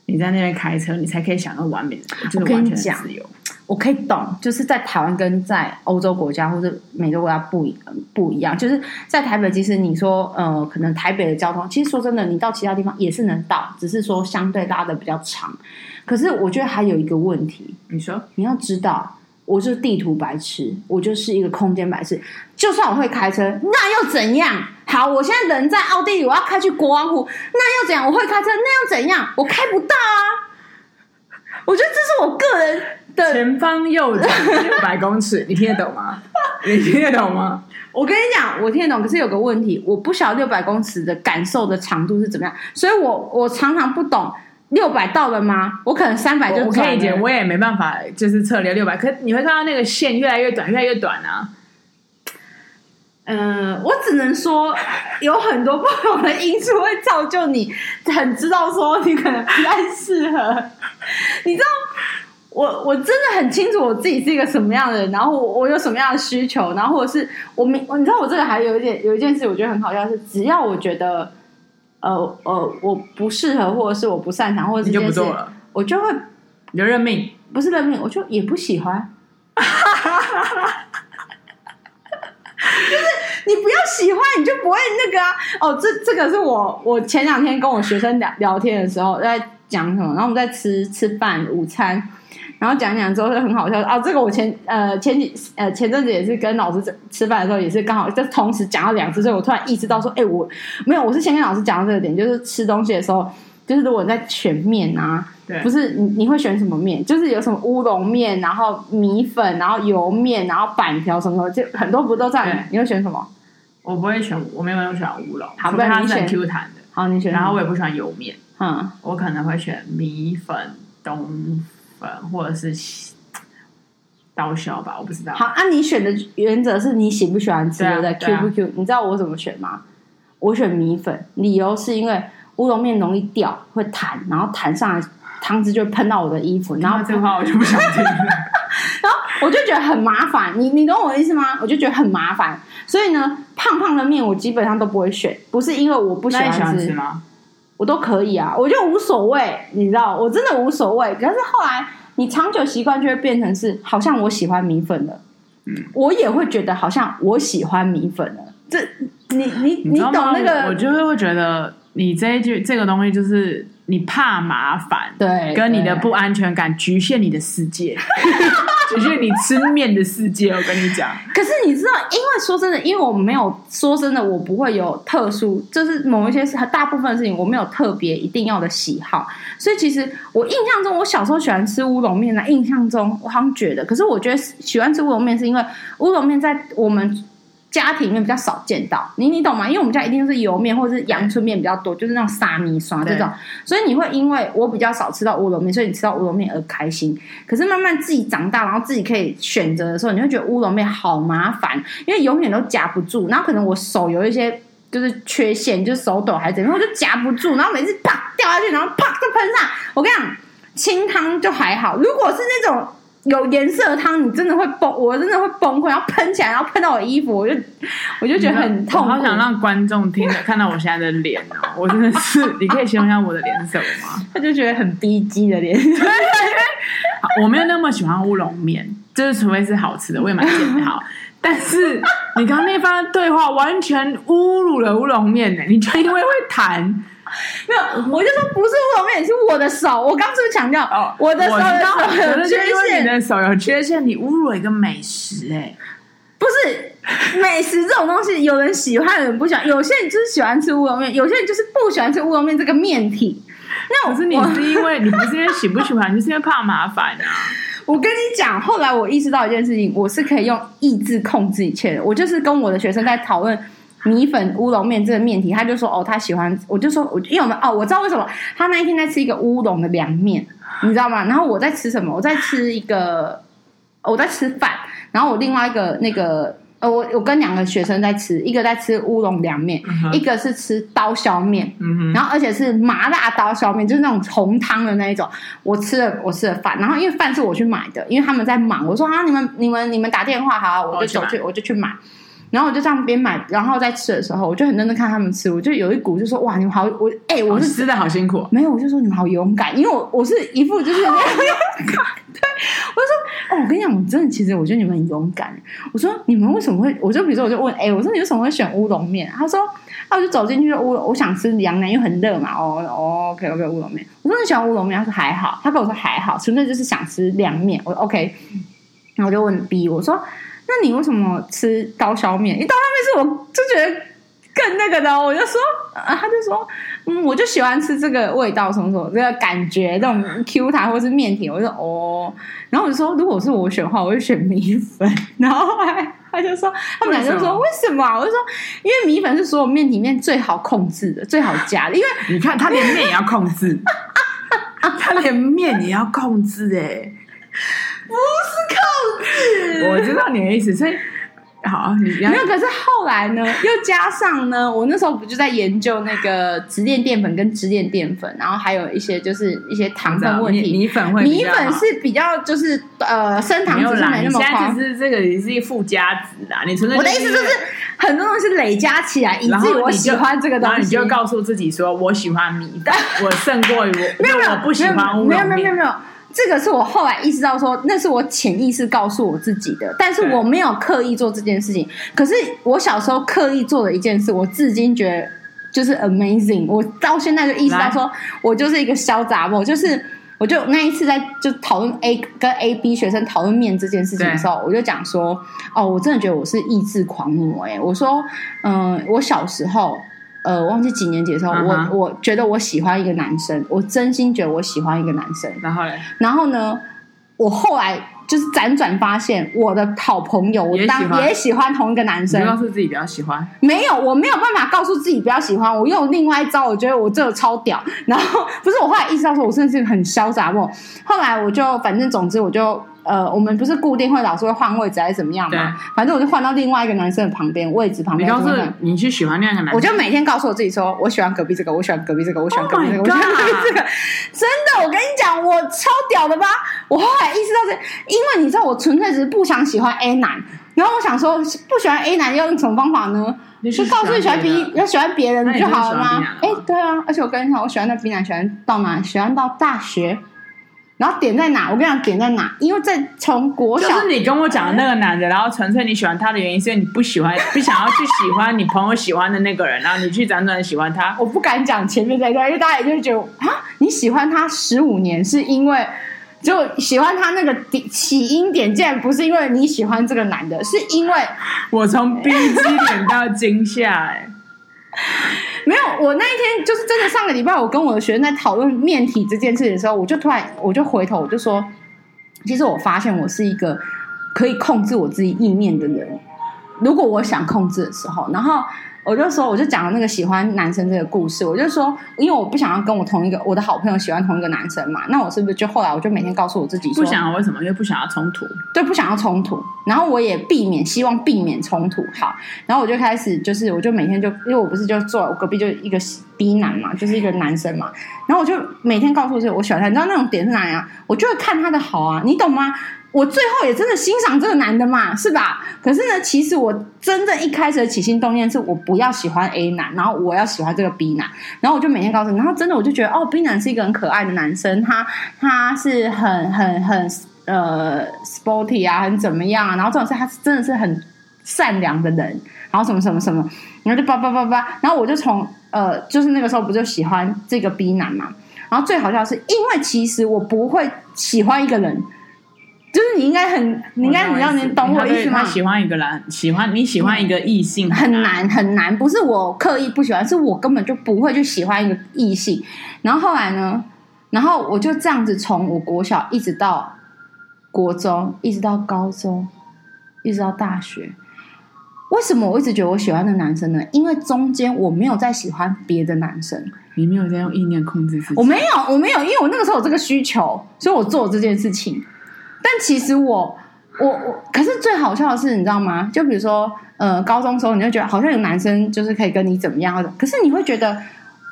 你在那边开车，你才可以享受完美的，就是完全自由。我可以懂，就是在台湾跟在欧洲国家或者美洲国家不一不一样。就是在台北，其实你说呃，可能台北的交通，其实说真的，你到其他地方也是能到，只是说相对拉的比较长。可是我觉得还有一个问题，你说你要知道。我就是地图白痴，我就是一个空间白痴。就算我会开车，那又怎样？好，我现在人在奥地利，我要开去国王湖，那又怎样？我会开车，那又怎样？我开不到啊！我觉得这是我个人的。前方右转六百公尺，你听得懂吗？你听得懂吗？我跟你讲，我听得懂，可是有个问题，我不晓得六百公尺的感受的长度是怎么样，所以我我常常不懂。六百到了吗？我可能三百就我可以解，我也没办法，就是测量六百。可你会看到那个线越来越短，越来越短啊。嗯、呃，我只能说有很多不同的因素会造就你很知道说你可能不太适合。你知道，我我真的很清楚我自己是一个什么样的人，然后我，我有什么样的需求，然后或者是我明，你知道我这个还有一点有一件事，我觉得很好笑是，只要我觉得。呃呃，我不适合，或者是我不擅长，或者是你就不做了，我就会你就认命，不是认命，我就也不喜欢。就是你不要喜欢，你就不会那个啊。哦，这这个是我我前两天跟我学生聊聊天的时候在讲什么，然后我们在吃吃饭午餐，然后讲讲之后就很好笑啊。这个我前呃前几呃前阵子也是跟老师吃饭的时候，也是刚好就同时讲到两次，所以我突然意识到说，哎，我没有，我是先跟老师讲到这个点，就是吃东西的时候，就是如果你在选面啊，对，不是你你会选什么面？就是有什么乌龙面，然后米粉，然后油面，然后板条什么的，就很多不都在？你会选什么？我不会选，我没有选乌龙，好，不然它是很 Q 弹的。好，你选。然后我也不喜欢油面，嗯，我可能会选米粉、冬粉或者是刀削吧，我不知道。好，按、啊、你选的原则是你喜不喜欢吃的，Q 不 Q？、啊、你知道我怎么选吗？我选米粉，理由是因为乌龙面容易掉，会弹，然后弹上来汤汁就会喷到我的衣服，然后这话我就不想听了。然后我就觉得很麻烦，你你懂我的意思吗？我就觉得很麻烦。所以呢，胖胖的面我基本上都不会选，不是因为我不喜欢吃，喜欢吃吗？我都可以啊，我就无所谓，你知道，我真的无所谓。可是后来你长久习惯就会变成是，好像我喜欢米粉了，嗯，我也会觉得好像我喜欢米粉了。这你你你懂那个？我就是会觉得你这一句这个东西就是你怕麻烦，对，跟你的不安全感局限你的世界。我觉得你吃面的世界，我跟你讲。可是你知道，因为说真的，因为我没有说真的，我不会有特殊，就是某一些事，大部分的事情我没有特别一定要的喜好。所以其实我印象中，我小时候喜欢吃乌龙面呢。印象中我好像觉得，可是我觉得喜欢吃乌龙面是因为乌龙面在我们。家庭里面比较少见到你，你懂吗？因为我们家一定是油面或者是阳春面比较多，就是那种沙米刷这种，所以你会因为我比较少吃到乌龙面，所以你吃到乌龙面而开心。可是慢慢自己长大，然后自己可以选择的时候，你会觉得乌龙面好麻烦，因为永远都夹不住。然后可能我手有一些就是缺陷，就是手抖还是怎样，我就夹不住，然后每次啪掉下去，然后啪就喷上。我跟你讲，清汤就还好，如果是那种。有颜色的汤，你真的会崩，我真的会崩溃，然后喷起来，然后喷到我衣服，我就我就觉得很痛。我好想让观众听着看到我现在的脸哦，我真的是，你可以形容一下我的脸色吗？他就觉得很逼真的脸色。好，我没有那么喜欢乌龙面，就是除非是好吃的，我也蛮喜好。但是你刚刚那番对话完全侮辱了乌龙面呢，你就因为会弹。没有，我就说不是乌龙面，是我的手。我刚是不是强调哦，我的手有缺陷？你的手有缺陷，你侮辱了一个美食哎，不是美食这种东西，有人喜欢，有人不喜欢。有些人就是喜欢吃乌龙面，有些人就是不喜欢吃乌龙面这个面体。那我是你是因为你不是因为喜不喜欢，你是因为怕麻烦啊。我跟你讲，后来我意识到一件事情，我是可以用意志控制一切的。我就是跟我的学生在讨论。米粉乌龙面这个面体，他就说哦，他喜欢，我就说，我因为我们哦，我知道为什么他那一天在吃一个乌龙的凉面，你知道吗？然后我在吃什么？我在吃一个，我在吃饭，然后我另外一个那个呃，我我跟两个学生在吃，一个在吃乌龙凉面，嗯、一个是吃刀削面，嗯，然后而且是麻辣刀削面，就是那种红汤的那一种。我吃了，我吃了饭，然后因为饭是我去买的，因为他们在忙，我说啊，你们你们你们打电话好，我就走去，我就去买。然后我就这样边买，然后在吃的时候，我就很认真看他们吃，我就有一股就说哇，你们好，我哎、欸，我是吃的好辛苦，没有，我就说你们好勇敢，因为我我是一副就是 对，我就说哦，我跟你讲，我真的其实我觉得你们很勇敢。我说你们为什么会？我就比如说我就问，哎，我说你为什么会选乌龙面？他说，那我就走进去说乌，我想吃凉面，因为很热嘛。哦，哦，OK OK，乌龙面。我说你喜欢乌龙面？他说还好，他跟我说还好，纯粹就是想吃凉面。我说 OK，然后我就问 B，我说。那你为什么吃刀削面？因为刀削面是我就觉得更那个的，我就说啊，他就说嗯，我就喜欢吃这个味道，什么什么这个感觉，这种 Q 弹或是面体，我就说哦，然后我就说，如果是我选的话，我会选米粉。然后还他就说，他们俩就说为什么？我就说，因为米粉是所有面里面最好控制的，最好加的，因为 你看他连面也要控制，他连面也要控制，哎。不是控制，我知道你的意思，所以好，你没有。可是后来呢，又加上呢，我那时候不就在研究那个直链淀粉跟支链淀粉，然后还有一些就是一些糖分问题。米粉会米粉是比较就是呃升糖指数没那么高，只是这个也是一附加值啊。你存在我的意思就是很多东西累加起来，以至于我喜欢这个东西，然后你就告诉自己说，我喜欢米但，我胜过于我，没有我不喜欢乌龙面，没有没有没有。这个是我后来意识到说，那是我潜意识告诉我自己的，但是我没有刻意做这件事情。可是我小时候刻意做的一件事，我至今觉得就是 amazing。我到现在就意识到说，我就是一个小杂货，就是我就那一次在就讨论 A 跟 A B 学生讨论面这件事情的时候，我就讲说，哦，我真的觉得我是意志狂魔哎、欸，我说，嗯、呃，我小时候，呃，忘记几年级的时候，uh -huh. 我我觉得我喜欢一个男生，我真心觉得我喜欢一个男生，然后嘞，然后呢，我后来。就是辗转发现，我的好朋友，我当也喜欢同一个男生。你告诉自己不要喜欢？没有，我没有办法告诉自己不要喜欢。我用另外一招，我觉得我这个超屌。然后不是我后来意识到说，我真的是很潇洒我？后来我就反正总之我就。呃，我们不是固定会老是会换位置还是怎么样吗？反正我就换到另外一个男生的旁边位置旁边。你告诉你去喜欢另外一个男生，我就每天告诉我自己说，我喜欢隔壁这个，我喜欢隔壁这个，我喜欢隔壁这个，我喜欢隔壁这个。真的，我跟你讲，我超屌的吧？我后来意识到这，因为你知道，我纯粹只是不想喜欢 A 男，然后我想说，不喜欢 A 男要用什么方法呢？就告诉你喜欢 B，要喜欢别人就好了吗？哎，对啊，而且我跟你讲，我喜欢的 B 男喜欢到哪？喜欢到大学。然后点在哪？我跟你讲，点在哪？因为在从国小，就是你跟我讲的那个男的，然后纯粹你喜欢他的原因，是因为你不喜欢，不想要去喜欢你朋友喜欢的那个人，然后你去辗转喜欢他。我不敢讲前面这段，因为大家也就觉得啊，你喜欢他十五年，是因为就喜欢他那个起因点，竟然不是因为你喜欢这个男的，是因为 我从 B 基点到惊吓，哎。没有，我那一天就是真的上个礼拜，我跟我的学生在讨论面体这件事的时候，我就突然我就回头我就说，其实我发现我是一个可以控制我自己意念的人，如果我想控制的时候，然后。我就说，我就讲了那个喜欢男生这个故事。我就说，因为我不想要跟我同一个我的好朋友喜欢同一个男生嘛，那我是不是就后来我就每天告诉我自己说，不想要为什么？因为不想要冲突，对，不想要冲突。然后我也避免，希望避免冲突。好，然后我就开始就是，我就每天就，因为我不是就坐我隔壁就一个 B 男嘛，就是一个男生嘛。然后我就每天告诉我自己，我喜欢他。你知道那种点是哪样？我就会看他的好啊，你懂吗？我最后也真的欣赏这个男的嘛，是吧？可是呢，其实我真正一开始的起心动念是我不要喜欢 A 男，然后我要喜欢这个 B 男，然后我就每天告诉你，然后真的我就觉得哦，B 男是一个很可爱的男生，他他是很很很呃 sporty 啊，很怎么样啊，然后这种是他真的是很善良的人，然后什么什么什么，然后就叭叭叭叭，然后我就从呃，就是那个时候不就喜欢这个 B 男嘛，然后最好笑是，因为其实我不会喜欢一个人。就是你应该很，你应该你要你懂我意思吗？喜欢一个人，喜欢你喜欢一个异性很难，很难很难，不是我刻意不喜欢，是我根本就不会去喜欢一个异性。然后后来呢，然后我就这样子从我国小一直到国中，一直到高中，一直到大学。为什么我一直觉得我喜欢的男生呢？因为中间我没有再喜欢别的男生，你没有在用意念控制自己。我没有，我没有，因为我那个时候有这个需求，所以我做这件事情。但其实我我我，可是最好笑的是，你知道吗？就比如说，呃，高中时候你就觉得好像有男生就是可以跟你怎么样，可是你会觉得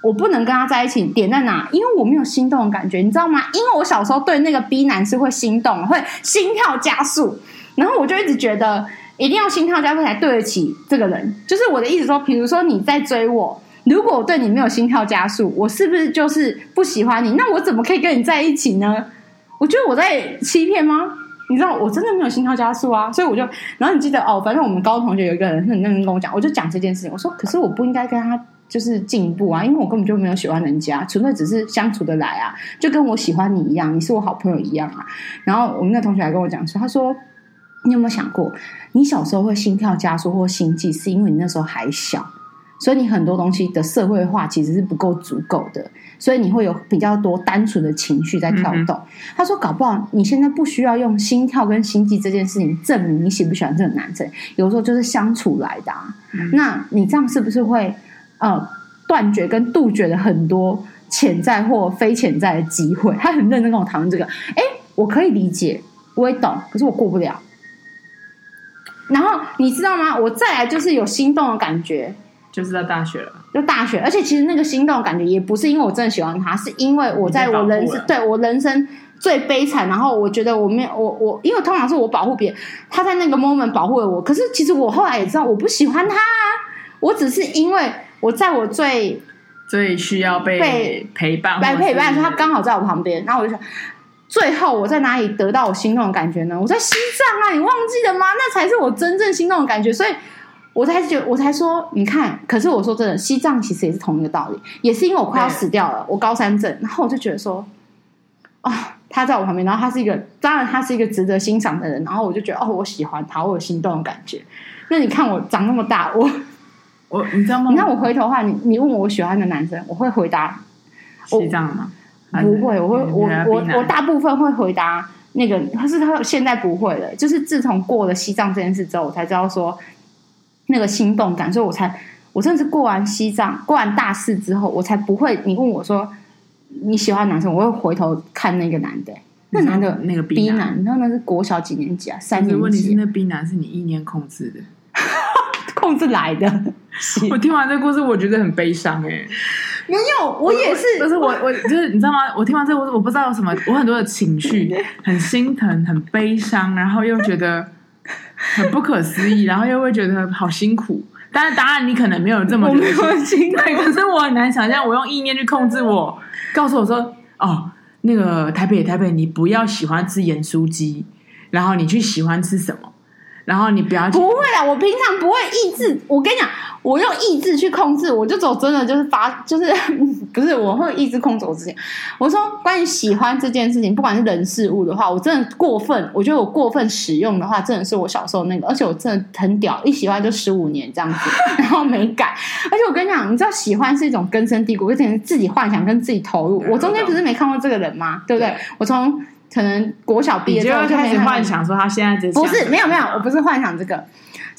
我不能跟他在一起，点在哪？因为我没有心动的感觉，你知道吗？因为我小时候对那个 B 男是会心动，会心跳加速，然后我就一直觉得一定要心跳加速才对得起这个人。就是我的意思说，比如说你在追我，如果我对你没有心跳加速，我是不是就是不喜欢你？那我怎么可以跟你在一起呢？我觉得我在欺骗吗？你知道我真的没有心跳加速啊，所以我就，然后你记得哦，反正我们高中同学有一个人很认真跟我讲，我就讲这件事情，我说可是我不应该跟他就是进一步啊，因为我根本就没有喜欢人家，纯粹只是相处的来啊，就跟我喜欢你一样，你是我好朋友一样啊。然后我们那同学还跟我讲说，他说你有没有想过，你小时候会心跳加速或心悸，是因为你那时候还小。所以你很多东西的社会化其实是不够足够的，所以你会有比较多单纯的情绪在跳动。嗯、他说：“搞不好你现在不需要用心跳跟心悸这件事情证明你喜不喜欢这个男生，有时候就是相处来的啊。嗯、那你这样是不是会呃断绝跟杜绝了很多潜在或非潜在的机会？”他很认真跟我讨论这个。哎，我可以理解，我也懂，可是我过不了。然后你知道吗？我再来就是有心动的感觉。就是在大学了，就大学，而且其实那个心动感觉也不是因为我真的喜欢他，是因为我在我人生对我人生最悲惨，然后我觉得我没有我我，因为通常是我保护别人，他在那个 moment 保护了我，可是其实我后来也知道我不喜欢他啊，我只是因为我在我最最需要被被陪伴被陪伴的时候，他刚好在我旁边，然后我就想，最后我在哪里得到我心动的感觉呢？我在西藏啊，你忘记了吗？那才是我真正心动的感觉，所以。我才觉，我才说，你看，可是我说真的，西藏其实也是同一个道理，也是因为我快要死掉了，我高山症，然后我就觉得说，哦，他在我旁边，然后他是一个，当然他是一个值得欣赏的人，然后我就觉得哦，我喜欢他，我有心动的感觉。那你看我长那么大，我我你知道吗？你看我回头的话，你你问我我喜欢的男生，我会回答西藏吗？不会，我会我我我大部分会回答那个，可是他现在不会了，就是自从过了西藏这件事之后，我才知道说那个心动感，所以我才我甚至过完西藏过完大四之后，我才不会。你问我说你喜欢男生，我会回头看那个男的，那男的那个 B 男，你知道那是国小几年级啊？三年级。问题是那 B 男是你意念控制的，控制来的。我听完这个故事，我觉得很悲伤哎、欸。没有，我也是。不是我，我就是你知道吗？我听完这个故事，我不知道有什么，我很多的情绪，很心疼，很悲伤，然后又觉得很不可思议，然后又会觉得好辛苦。但是当然，你可能没有这么没有辛苦，可是我很难想象，我用意念去控制我，告诉我说：“哦，那个台北，台北，你不要喜欢吃盐酥鸡，然后你去喜欢吃什么？然后你不要……不会啦，我平常不会抑制。我跟你讲。”我用意志去控制，我就走真的就是发，就是 不是我会意志控制我自己。我说关于喜欢这件事情，不管是人事物的话，我真的过分。我觉得我过分使用的话，真的是我小时候那个，而且我真的很屌，一喜欢就十五年这样子，然后没改。而且我跟你讲，你知道喜欢是一种根深蒂固，而且自己幻想跟自己投入。我中间不是没看过这个人吗？对不对？对我从可能国小毕业之后就开始幻想说他现在不是没有没有，我不是幻想这个。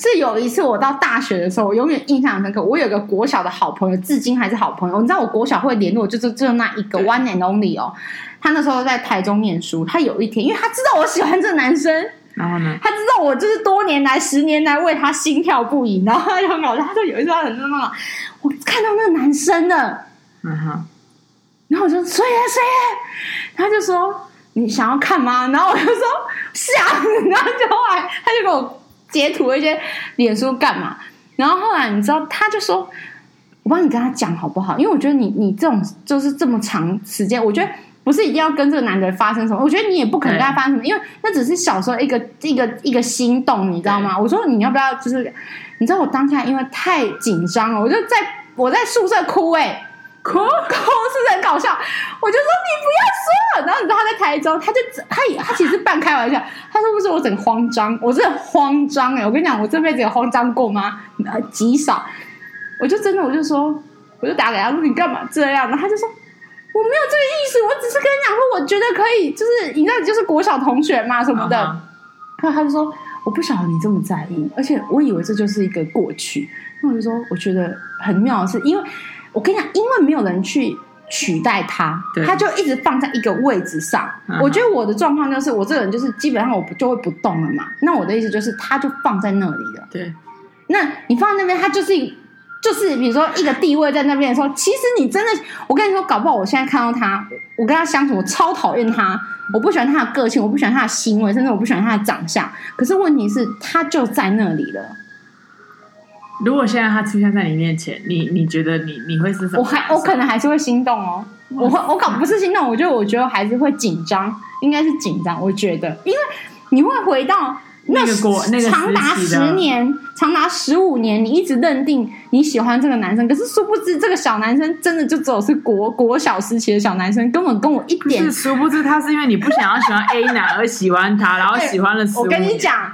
是有一次我到大学的时候，我永远印象深刻。我有个国小的好朋友，至今还是好朋友。你知道我国小会联络，就是只有那一个 one and only 哦。他那时候在台中念书，他有一天，因为他知道我喜欢这男生，然后呢，他知道我就是多年来、十年来为他心跳不已，然后他就很搞笑。他就有一次他很热闹，我看到那个男生了，嗯哼，然后我就说谁呀谁呀，他就说你想要看吗？然后我就说是啊，然后就后来他就给我。截图一些脸书干嘛？然后后来你知道，他就说：“我帮你跟他讲好不好？”因为我觉得你你这种就是这么长时间，我觉得不是一定要跟这个男的发生什么。我觉得你也不可能跟他发生什么，因为那只是小时候一个一个一个心动，你知道吗？我说你要不要？就是你知道我当下因为太紧张了，我就在我在宿舍哭哎、欸。哭哭是不是很搞笑？我就说你不要说。然后你知道他在台中，他就他也他其实半开玩笑，他说不是我整慌张，我真的慌张哎、欸！我跟你讲，我这辈子有慌张过吗？极少。我就真的我就说，我就打给他说你干嘛这样？然后他就说我没有这个意思，我只是跟你讲说我觉得可以，就是你知道就是国小同学嘛什么的。然后他就说我不晓得你这么在意，而且我以为这就是一个过去。那我就说我觉得很妙的是因为。我跟你讲，因为没有人去取代他，他就一直放在一个位置上。Uh-huh. 我觉得我的状况就是，我这个人就是基本上我不就会不动了嘛。那我的意思就是，他就放在那里了。对，那你放在那边，他就是就是，比如说一个地位在那边的时候，其实你真的，我跟你说，搞不好我现在看到他，我跟他相处，我超讨厌他，我不喜欢他的个性，我不喜欢他的行为，甚至我不喜欢他的长相。可是问题是，他就在那里了。如果现在他出现在你面前，你你觉得你你会是什么？我还我可能还是会心动哦，我会我搞不是心动，我觉得我觉得还是会紧张，应该是紧张。我觉得，因为你会回到那个国那个长达十年、长达十五年，你一直认定你喜欢这个男生，可是殊不知这个小男生真的就只有是国国小时期的小男生，根本跟我一点。是殊不知他是因为你不想要喜欢 A 男而喜欢他，然后喜欢了。我跟你讲，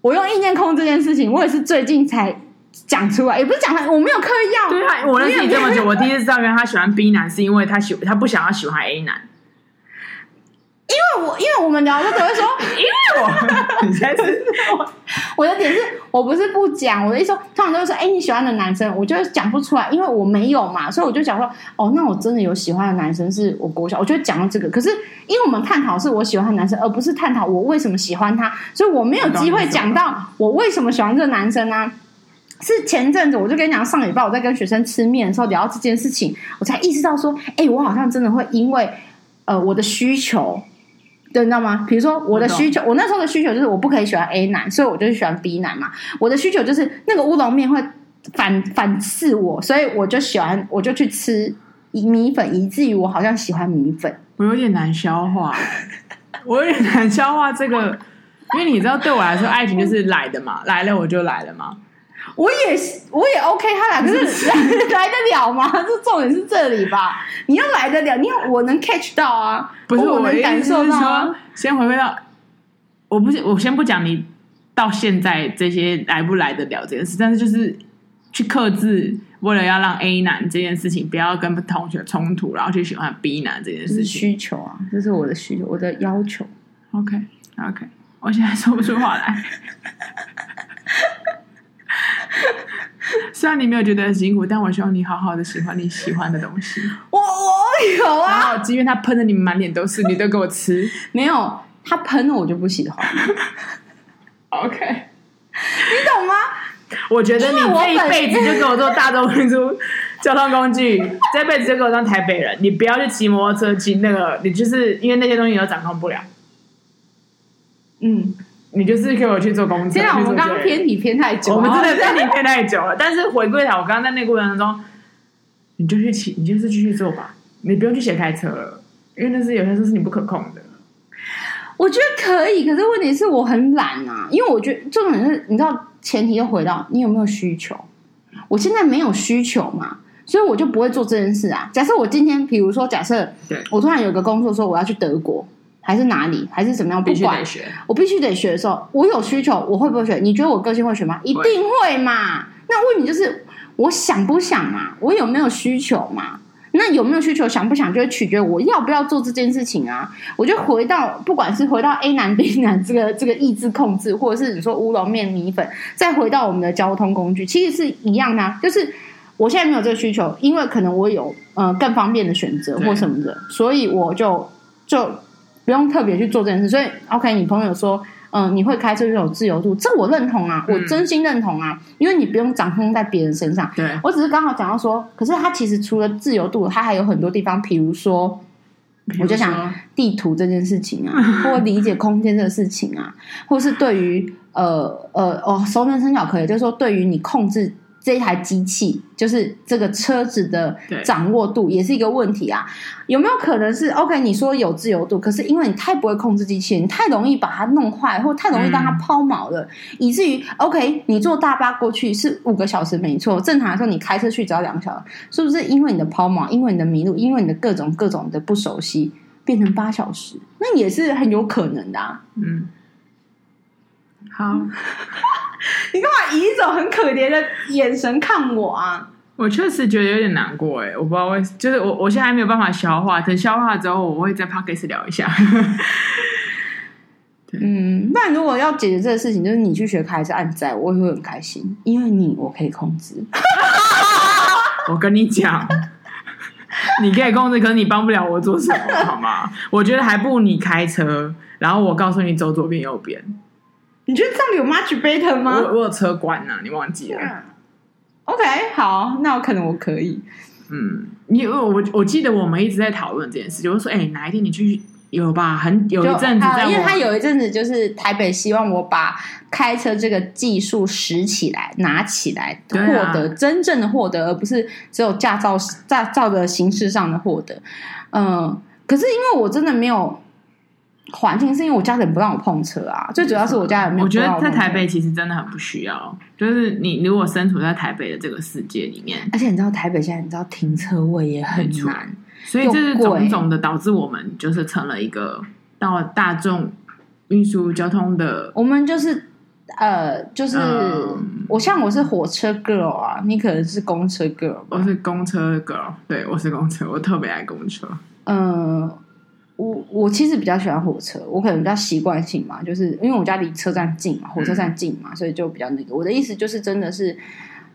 我用意念控这件事情，我也是最近才。讲出来也不是讲他，我没有刻意要。对他，我认识你这么久，我第一次知道原来他喜欢 B 男，是因为他喜他不想要喜欢 A 男。因为我因为我们聊的都会说，因为我 你才是我我的点是我不是不讲，我的意思说通常都会说，哎，你喜欢的男生，我就讲不出来，因为我没有嘛，所以我就讲说，哦，那我真的有喜欢的男生是我国小，我就讲到这个。可是因为我们探讨是我喜欢的男生，而不是探讨我为什么喜欢他，所以我没有机会讲到我为什么喜欢这个男生呢、啊？是前阵子，我就跟你讲，上礼拜我在跟学生吃面的时候聊到这件事情，我才意识到说，哎、我好像真的会因为呃我的需求，对，你知道吗？比如说我的需求，我那时候的需求就是我不可以喜欢 A 男，所以我就喜欢 B 男嘛。我的需求就是那个乌龙面会反反刺我，所以我就喜欢，我就去吃米粉，以至于我好像喜欢米粉。我有点难消化，我有点难消化这个，因为你知道，对我来说，爱情就是来的嘛，来了我就来了嘛。我也我也 OK 他俩，可是来来得了吗？这重点是这里吧？你要来得了，你要我能 catch 到啊，不是我能感受到啊。先回归到，我不是我先不讲你到现在这些来不来得了这件事，但是就是去克制，为了要让 A 男这件事情不要跟同学冲突，然后去喜欢 B 男这件事情，需求啊，这是我的需求，我的要求。OK OK，我现在说不出话来。虽然你没有觉得很辛苦，但我希望你好好的喜欢你喜欢的东西。我我有啊，然后即便他喷的你满脸都是，你都给我吃。没有，他喷了我就不喜欢。OK，你懂吗？我觉得你这一辈子就给我做大众运输交通工具，这辈子就给我当台北人。你不要去骑摩托车，骑那个，你就是因为那些东西你都掌控不了。嗯。你就是给我去做工作。现在我们刚刚偏题偏太久，我们真的偏题偏太久了。但是回归到，我刚刚在那个过程当中，你就去骑，你就是继续做吧，你不用去学开车了，因为那是有些事是你不可控的。我觉得可以，可是问题是我很懒啊，因为我觉得这种是，你知道，前提又回到你有没有需求。我现在没有需求嘛，所以我就不会做这件事啊。假设我今天，比如说，假设我突然有个工作说我要去德国。还是哪里，还是怎么样？不管，我必须得学的时候，我有需求，我会不会学？你觉得我个性会学吗？一定会嘛。那问题就是，我想不想嘛？我有没有需求嘛？那有没有需求，想不想，就会取决我要不要做这件事情啊。我就回到，不管是回到 A 男 B 男这个 这个意志控制，或者是你说乌龙面米粉，再回到我们的交通工具，其实是一样的啊。就是我现在没有这个需求，因为可能我有呃更方便的选择或什么的，所以我就就。不用特别去做这件事，所以 OK，你朋友说，嗯、呃，你会开车就有自由度，这我认同啊，我真心认同啊，因为你不用掌控在别人身上。对，我只是刚好讲到说，可是他其实除了自由度，他还有很多地方，比如说，我就想地图这件事情啊，或理解空间这个事情啊，或是对于呃呃哦熟能生巧可以，就是说对于你控制。这一台机器就是这个车子的掌握度也是一个问题啊，有没有可能是 OK？你说有自由度，可是因为你太不会控制机器，你太容易把它弄坏，或太容易让它抛锚了，嗯、以至于 OK？你坐大巴过去是五个小时没错，正常来说你开车去只要两个小时，是不是？因为你的抛锚，因为你的迷路，因为你的各种各种的不熟悉，变成八小时，那也是很有可能的啊。嗯，好。你干嘛以一种很可怜的眼神看我啊？我确实觉得有点难过哎，我不知道为就是我我现在还没有办法消化，等消化之后，我会在 Podcast 聊一下。嗯，那如果要解决这个事情，就是你去学开车按载，我也会很开心，因为你我可以控制。我跟你讲，你可以控制，可是你帮不了我做什么，好吗？我觉得还不如你开车，然后我告诉你走左边右边。你觉得这样有 much better 吗？我我有车管呐、啊，你忘记了、嗯、？OK，好，那我可能我可以。嗯，因为我我记得我们一直在讨论这件事，就是说，哎、欸，哪一天你去有吧？很有一阵子在，因为他有一阵子就是台北希望我把开车这个技术拾起来、拿起来，获得、啊、真正的获得，而不是只有驾照驾照的形式上的获得。嗯，可是因为我真的没有。环境是因为我家人不让我碰车啊，最主要是我家人没有。我觉得在台北其实真的很不需要，就是你如果身处在台北的这个世界里面，而且你知道台北现在你知道停车位也很难，所以这是种种的导致我们就是成了一个到大众运输交通的，我们就是呃就是、嗯、我像我是火车 girl 啊，你可能是公车 girl，我是公车 girl，对我是公车，我特别爱公车，嗯。我我其实比较喜欢火车，我可能比较习惯性嘛，就是因为我家离车站近嘛，火车站近嘛，所以就比较那个。我的意思就是，真的是，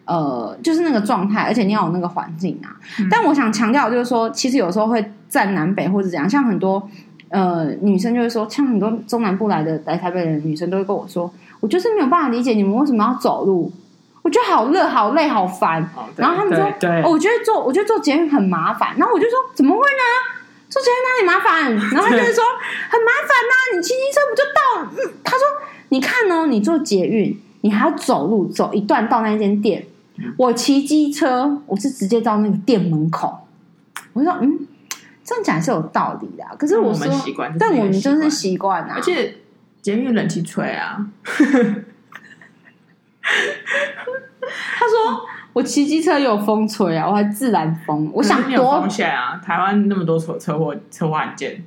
呃，就是那个状态，而且你要有那个环境啊。嗯、但我想强调就是说，其实有时候会站南北或者怎样，像很多呃女生就会说，像很多中南部来的来台北的女生都会跟我说，我就是没有办法理解你们为什么要走路，我觉得好热、好累、好烦。哦、然后他们说，哦，我觉得坐我觉得坐捷运很麻烦。然后我就说，怎么会呢？坐捷运哪里麻烦？然后他就说很麻烦呐、你骑机车不就到？嗯，他说你看哦，你坐捷运，你还要走路走一段到那间店。我骑机车，我是直接到那个店门口。我就说嗯，这样讲是有道理的。可是我说，但我们就是习惯啊。而且捷运冷气吹啊。他说我骑机车有风吹啊，我还自然风。我想有风险啊，台湾那么多车车祸车祸案件，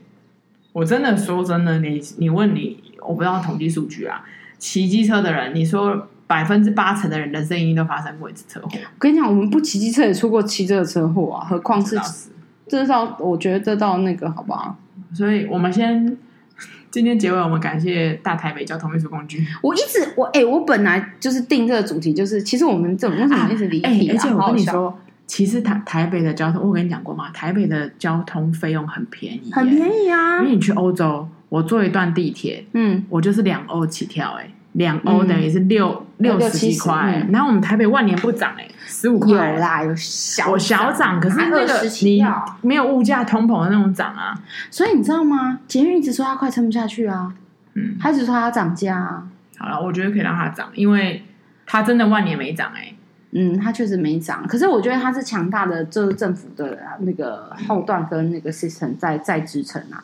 我真的说真的，你你问你，我不知道统计数据啊，骑机车的人，你说百分之八成的人的生一都发生过一次车祸。我跟你讲，我们不骑机车也出过骑车的车祸啊，何况是这到我觉得这到那个好不好？所以我们先。今天结尾，我们感谢大台北交通运输工具。我一直我哎、欸，我本来就是定这个主题，就是其实我们这种为什么一直离题、啊？而且我跟你说，其实台台北的交通，我跟你讲过吗？台北的交通费用很便宜，很便宜啊！因为你去欧洲，我坐一段地铁，嗯，我就是两欧起跳、欸，哎。两欧等于是六、嗯、六十几块、嗯，然后我们台北万年不涨哎，十五块有啦，有小我小涨，可是那个你没有物价通膨的那种涨啊，所以你知道吗？捷运一直说它快撑不下去啊，嗯，他一直说它要涨价啊。好了，我觉得可以让它涨，因为它真的万年没涨哎，嗯，它确实没涨，可是我觉得它是强大的，就是政府的那个后段跟那个 system 在在支撑啊，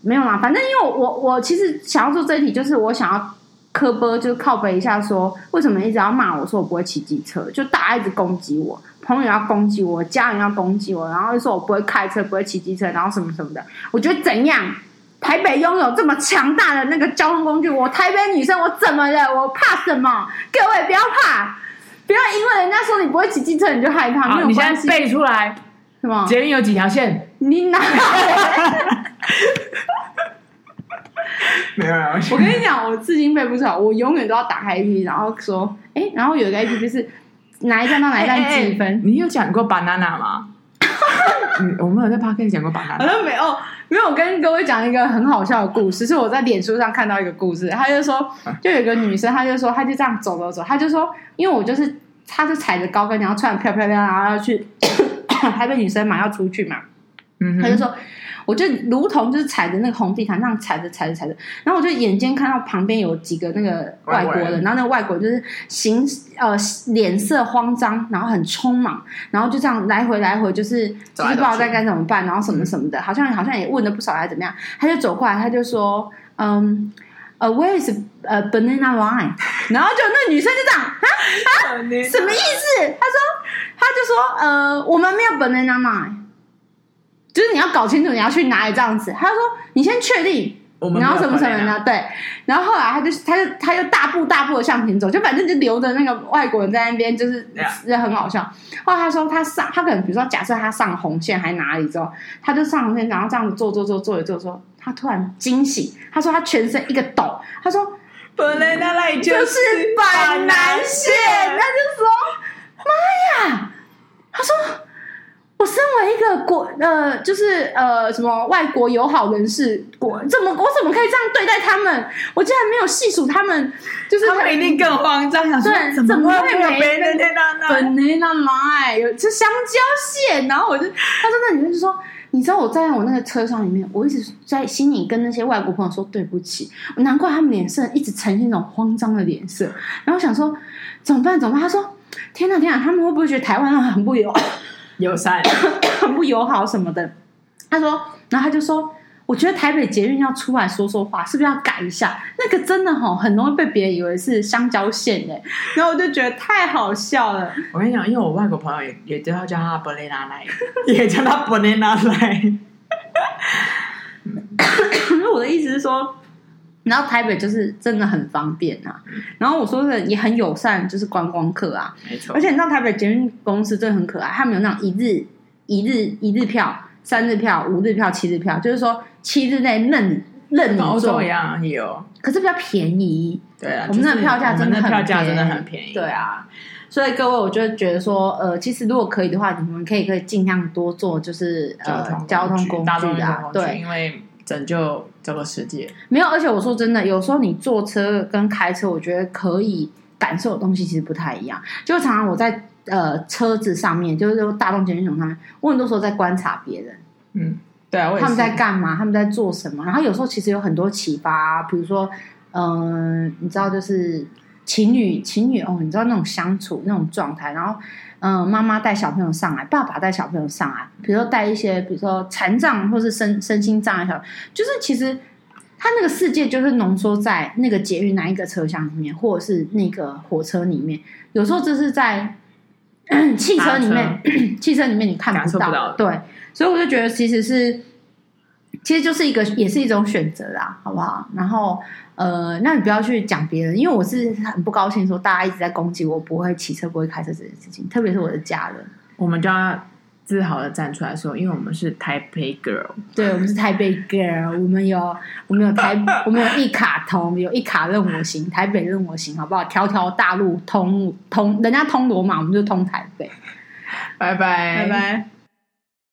没有啦，反正因为我我其实想要做这一题，就是我想要。科波就靠背一下说，为什么一直要骂我说我不会骑机车？就大家一直攻击我，朋友要攻击我，家人要攻击我，然后就说我不会开车，不会骑机车，然后什么什么的。我觉得怎样？台北拥有这么强大的那个交通工具，我台北女生我怎么了？我怕什么？各位不要怕，不要因为人家说你不会骑机车你就害怕。没有关系。你现在背出来什么？捷运有几条线？你哪？没有啊！我跟你讲，我至今背不出来，我永远都要打开 APP，然后说，哎，然后有一个 APP 是哪一站到哪一站几分？欸欸欸你有讲过 banana 吗？我们有在 Podcast 讲过 banana，好像没有。没有，我跟各位讲一个很好笑的故事，是我在脸书上看到一个故事。他就说，就有一个女生，她就说，她就这样走走走，她就说，因为我就是，她就踩着高跟，然后穿的漂漂亮亮，然后要去 台北女生嘛，要出去嘛，嗯，她就说。我就如同就是踩着那个红地毯，那样踩着踩着踩着，然后我就眼尖看到旁边有几个那个外国人，然后那个外国人就是形呃脸色慌张，然后很匆忙，然后就这样来回来回，就是就是不知道该该怎么办，然后什么什么的，好像好像也问了不少还是怎么样，他就走过来，他就说，嗯，呃，Where is 呃 banana line？然后就那女生就这样啊啊，什么意思？他说他就说呃，我们没有 banana line。就是你要搞清楚你要去哪里这样子，他就说你先确定，然后什么什么的，对，然后后来他就他就他就大步大步的向前走，就反正就留着那个外国人在那边，就是也很好笑。后来他说他上他可能比如说假设他上红线还哪里之后，他就上红线，然后这样子坐坐坐坐一坐，说他突然惊醒，他说他全身一个抖，他说本来那来就是板南线，他就说妈呀，他说。我身为一个国呃，就是呃，什么外国友好人士，国怎么我怎么可以这样对待他们？我竟然没有细数他们，就是他们一定更慌张，想说对怎么会没有别人天哪哪？本来那来有吃香蕉蟹，然后我就他说那女生就说，你知道我在我那个车厢里面，我一直在心里跟那些外国朋友说对不起，难怪他们脸色一直呈现那种慌张的脸色，然后想说怎么办怎么办？他说天哪天哪，他们会不会觉得台湾人很不友？友善，很 不友好什么的。他说，然后他就说，我觉得台北捷运要出来说说话，是不是要改一下？那个真的哈，很容易被别人以为是香蕉线哎。然后我就觉得太好笑了。我跟你讲，因为我外国朋友也也都要叫他 banana line，也叫他 banana line。我的意思是说。然后台北就是真的很方便啊，然后我说的也很友善，就是观光客啊，没错。而且你知道台北捷运公司真的很可爱，他们有那种一日一日一日票、三日票、五日票、七日票，就是说七日内任任你坐一样也有，可是比较便宜。对啊，我们那票价真的很票价真的很便宜。对啊，所以各位，我就觉得说，呃，其实如果可以的话，你们可以可以尽量多做，就是呃交通工具啊，对，因为。拯救这个世界没有，而且我说真的，有时候你坐车跟开车，我觉得可以感受的东西其实不太一样。就常常我在呃车子上面，就是说大众捷运上面，我很多时候在观察别人，嗯，对啊，他们在干嘛？他们在做什么？然后有时候其实有很多启发，比如说，嗯、呃，你知道，就是情侣情侣哦，你知道那种相处那种状态，然后。嗯，妈妈带小朋友上来，爸爸带小朋友上来，比如说带一些，比如说残障或是身身心障碍小，就是其实他那个世界就是浓缩在那个捷运哪一个车厢里面，或者是那个火车里面。有时候这是在 汽车里面，车 汽车里面你看不到，不到对。所以我就觉得其实是，其实就是一个，也是一种选择啦，好不好？然后呃，那你不要去讲别人，因为我是很不高兴说大家一直在攻击我不会骑车、不会开车这件事情，特别是我的家人，我们就要。自豪的站出来说，因为我们是台北 girl，对，我们是台北 girl，我们有我们有台我们有一卡通，有一卡任我行，台北任我行，好不好？条条大路通通，人家通罗马，我们就通台北。拜拜，拜拜。